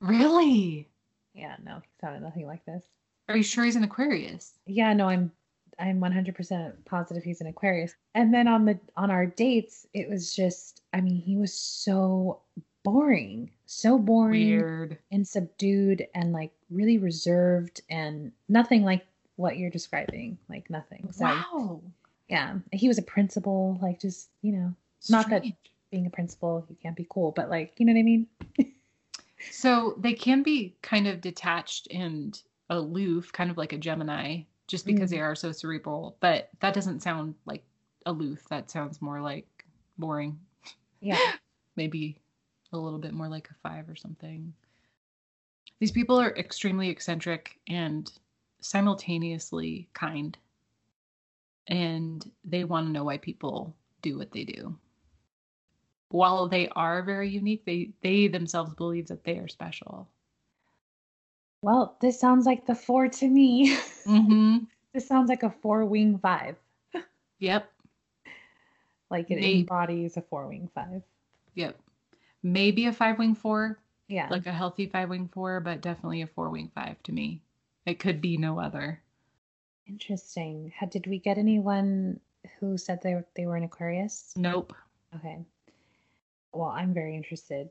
really? Yeah, no, he sounded nothing like this. Are you sure he's an Aquarius? Yeah, no, I'm I'm 100% positive he's an Aquarius. And then on the on our dates, it was just I mean, he was so boring. So boring Weird. and subdued and like really reserved and nothing like what you're describing. Like nothing. So Wow. yeah, he was a principal. Like just you know, Not that- being a principal, you can't be cool, but like you know what I mean. So they can be kind of detached and aloof, kind of like a Gemini, just because Mm. they are so cerebral. But that doesn't sound like aloof. That sounds more like boring. Yeah. Maybe a little bit more like a five or something. These people are extremely eccentric and simultaneously kind. And they want to know why people do what they do. While they are very unique, they they themselves believe that they are special. Well, this sounds like the four to me. Mm-hmm. this sounds like a four wing five. Yep. Like it They- embodies a four wing five. Yep. Maybe a five wing four, Yeah. like a healthy five wing four, but definitely a four wing five to me. It could be no other. Interesting. Had did we get anyone who said they were, they were an Aquarius? Nope. Okay. Well, I'm very interested.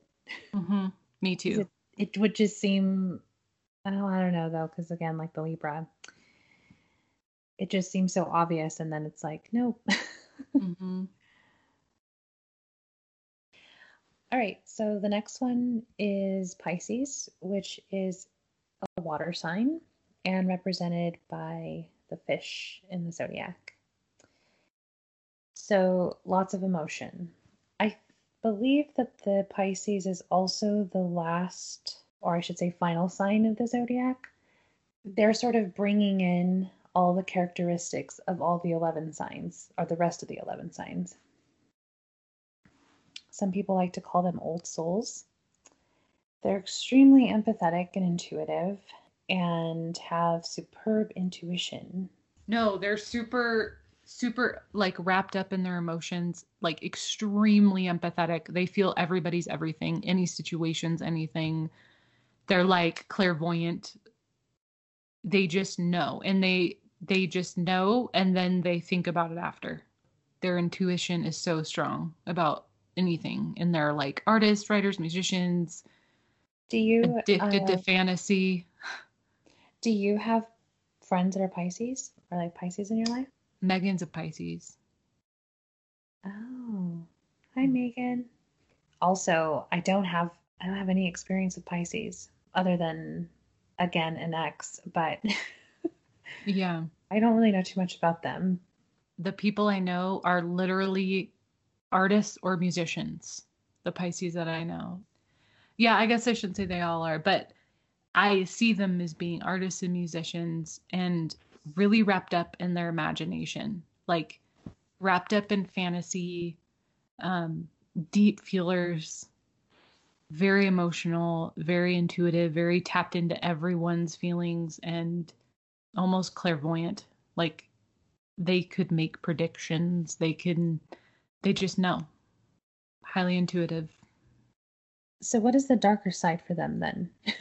Mm-hmm. Me too. It, it would just seem. Oh, I don't know though, because again, like the Libra, it just seems so obvious, and then it's like, nope. hmm All right. So the next one is Pisces, which is a water sign and represented by the fish in the zodiac. So lots of emotion. I believe that the Pisces is also the last, or I should say, final sign of the zodiac. They're sort of bringing in all the characteristics of all the 11 signs, or the rest of the 11 signs. Some people like to call them old souls. They're extremely empathetic and intuitive and have superb intuition. No, they're super, super like wrapped up in their emotions, like extremely empathetic. They feel everybody's everything, any situations, anything. They're like clairvoyant. They just know, and they they just know, and then they think about it after. Their intuition is so strong about anything, and they're like artists, writers, musicians, Do you addicted uh, to fantasy. do you have friends that are Pisces or like Pisces in your life? Megan's a Pisces. Oh, hi Megan. Also, I don't have I don't have any experience with Pisces other than again an ex, but Yeah. I don't really know too much about them. the people I know are literally artists or musicians. The Pisces that I know. Yeah, I guess I shouldn't say they all are, but I see them as being artists and musicians and really wrapped up in their imagination, like wrapped up in fantasy, um, deep feelers, very emotional, very intuitive, very tapped into everyone's feelings and almost clairvoyant. Like they could make predictions. They can, they just know. Highly intuitive. So what is the darker side for them then?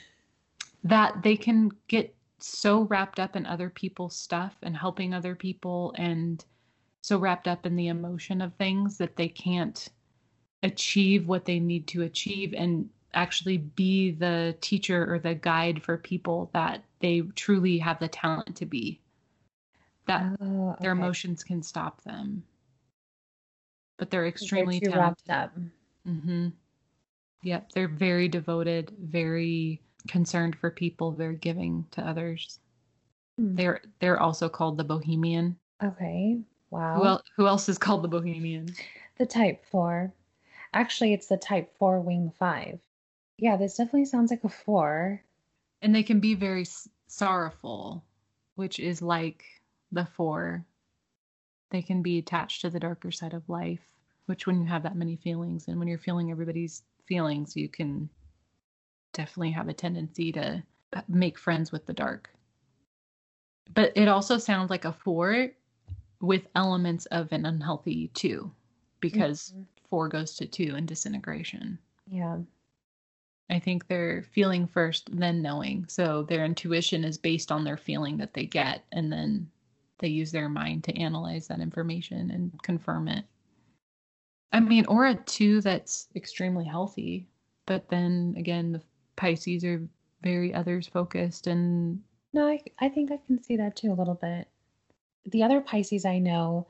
That they can get so wrapped up in other people's stuff and helping other people and so wrapped up in the emotion of things that they can't achieve what they need to achieve and actually be the teacher or the guide for people that they truly have the talent to be. That Oh, their emotions can stop them. But they're They're extremely talented. wrapped up. Mm-hmm. Yep, they're very devoted, very concerned for people, very giving to others. Hmm. They're they're also called the Bohemian. Okay. Wow. Who, el- who else is called the Bohemian? The type four. Actually, it's the type four wing five. Yeah, this definitely sounds like a four. And they can be very s- sorrowful, which is like the four. They can be attached to the darker side of life, which when you have that many feelings and when you're feeling everybody's feelings, you can definitely have a tendency to make friends with the dark. But it also sounds like a four with elements of an unhealthy two, because Mhm. Four goes to two in disintegration. Yeah. I think they're feeling first, then knowing. So their intuition is based on their feeling that they get, and then they use their mind to analyze that information and confirm it. I mean, or a two that's extremely healthy, but then again, the Pisces are very others focused and No, I, I think I can see that too a little bit. The other Pisces I know,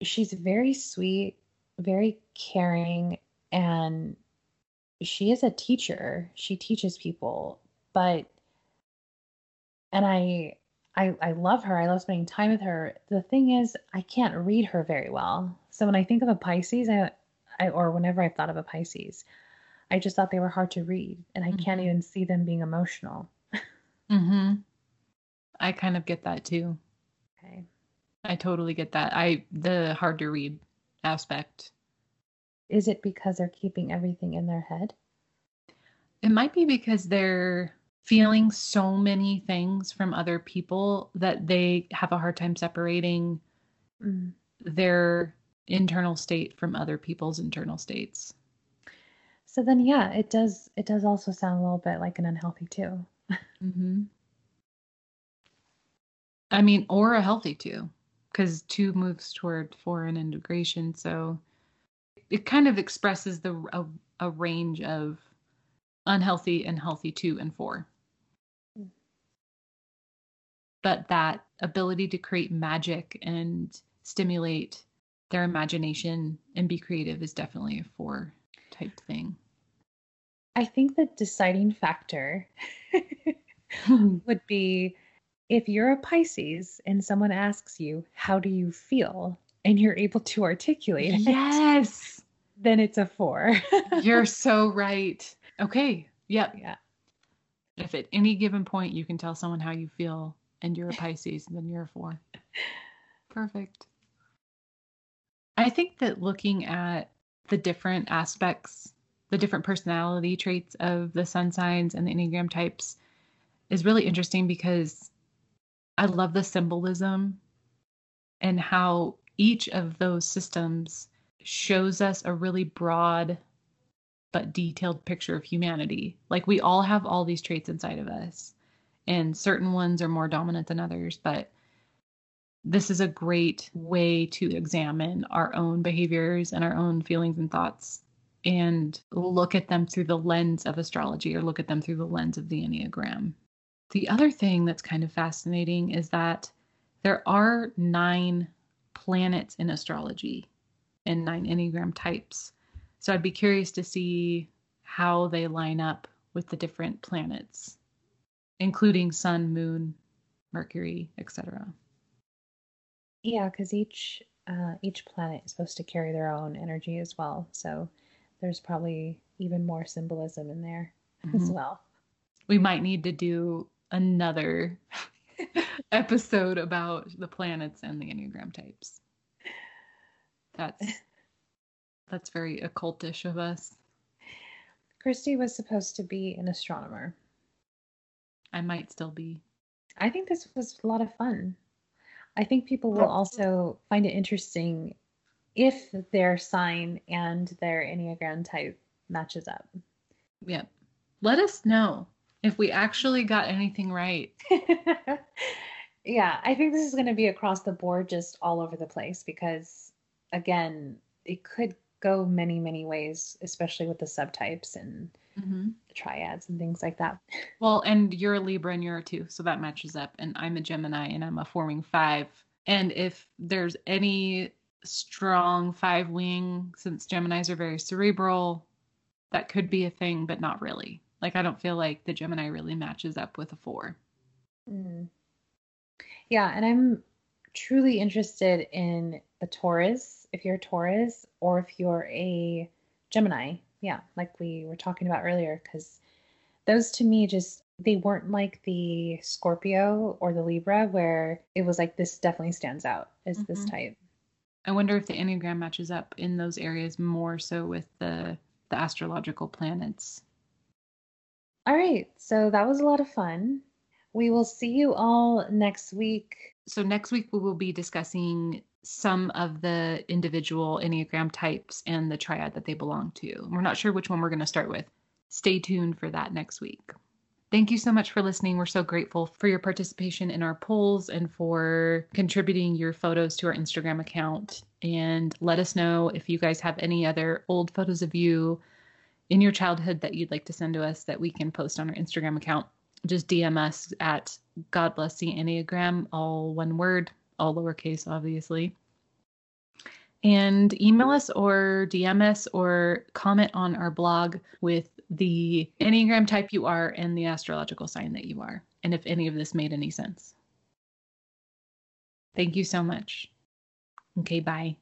she's very sweet, very caring, and she is a teacher. She teaches people, but and I I I love her. I love spending time with her. The thing is, I can't read her very well. So when I think of a Pisces, I, I or whenever I've thought of a Pisces, I just thought they were hard to read, and I can't Mhm. even see them being emotional. hmm I kind of get that too. Okay. I totally get that. I the hard to read aspect. Is it because they're keeping everything in their head? It might be because they're feeling so many things from other people that they have a hard time separating Mm. their internal state from other people's internal states. So then, yeah, it does. It does also sound a little bit like an unhealthy two. hmm I mean, or a healthy two, because two moves toward and integration. So it kind of expresses the a, a range of unhealthy and healthy two and four. But that ability to create magic and stimulate their imagination and be creative is definitely a four type thing. I think the deciding factor would be if you're a Pisces and someone asks you, "How do you feel?" and you're able to articulate it, yes. then it's a four. You're so right. Okay. Yep. yeah. If at any given point you can tell someone how you feel and you're a Pisces, then you're a four. Perfect. I think that looking at the different aspects, the different personality traits of the sun signs and the Enneagram types is really interesting because I love the symbolism and how each of those systems shows us a really broad but detailed picture of humanity. Like we all have all these traits inside of us, and certain ones are more dominant than others, but this is a great way to examine our own behaviors and our own feelings and thoughts and look at them through the lens of astrology or look at them through the lens of the Enneagram. The other thing that's kind of fascinating is that there are nine planets in astrology and nine Enneagram types. So I'd be curious to see how they line up with the different planets, including Sun, Moon, Mercury, etc. Yeah, because each uh, each planet is supposed to carry their own energy as well. So there's probably even more symbolism in there as Mhm. well. We might need to do another episode about the planets and the Enneagram types. That's that's very occultish of us. Christy was supposed to be an astronomer. I might still be. I think this was a lot of fun. I think people will also find it interesting if their sign and their Enneagram type matches up. Yep. Let us know if we actually got anything right. yeah, I think this is going to be across the board, just all over the place because, again, it could go many, many ways, especially with the subtypes and Mm-hmm. the triads and things like that. Well, and you're a Libra and you're a two, so that matches up. And I'm a Gemini and I'm a four wing five. And if there's any strong five wing, since Geminis are very cerebral, that could be a thing, but not really. Like, I don't feel like the Gemini really matches up with a four. Mm. Yeah, and I'm truly interested in the Taurus, if you're a Taurus, or if you're a Gemini. Yeah, like we were talking about earlier, because those to me just they weren't like the Scorpio or the Libra, where it was like this definitely stands out as this Mhm. type. I wonder if the Enneagram matches up in those areas more so with the the astrological planets. All right, so that was a lot of fun. We will see you all next week. So next week we will be discussing some of the individual Enneagram types and the triad that they belong to. We're not sure which one we're going to start with. Stay tuned for that next week. Thank you so much for listening. We're so grateful for your participation in our polls and for contributing your photos to our Instagram account. And let us know if you guys have any other old photos of you in your childhood that you'd like to send to us that we can post on our Instagram account, just DM us at God bless the Enneagram, all one word, all lowercase, obviously. And email us or DM us or comment on our blog with the Enneagram type you are and the astrological sign that you are, and if any of this made any sense. Thank you so much. Okay, bye.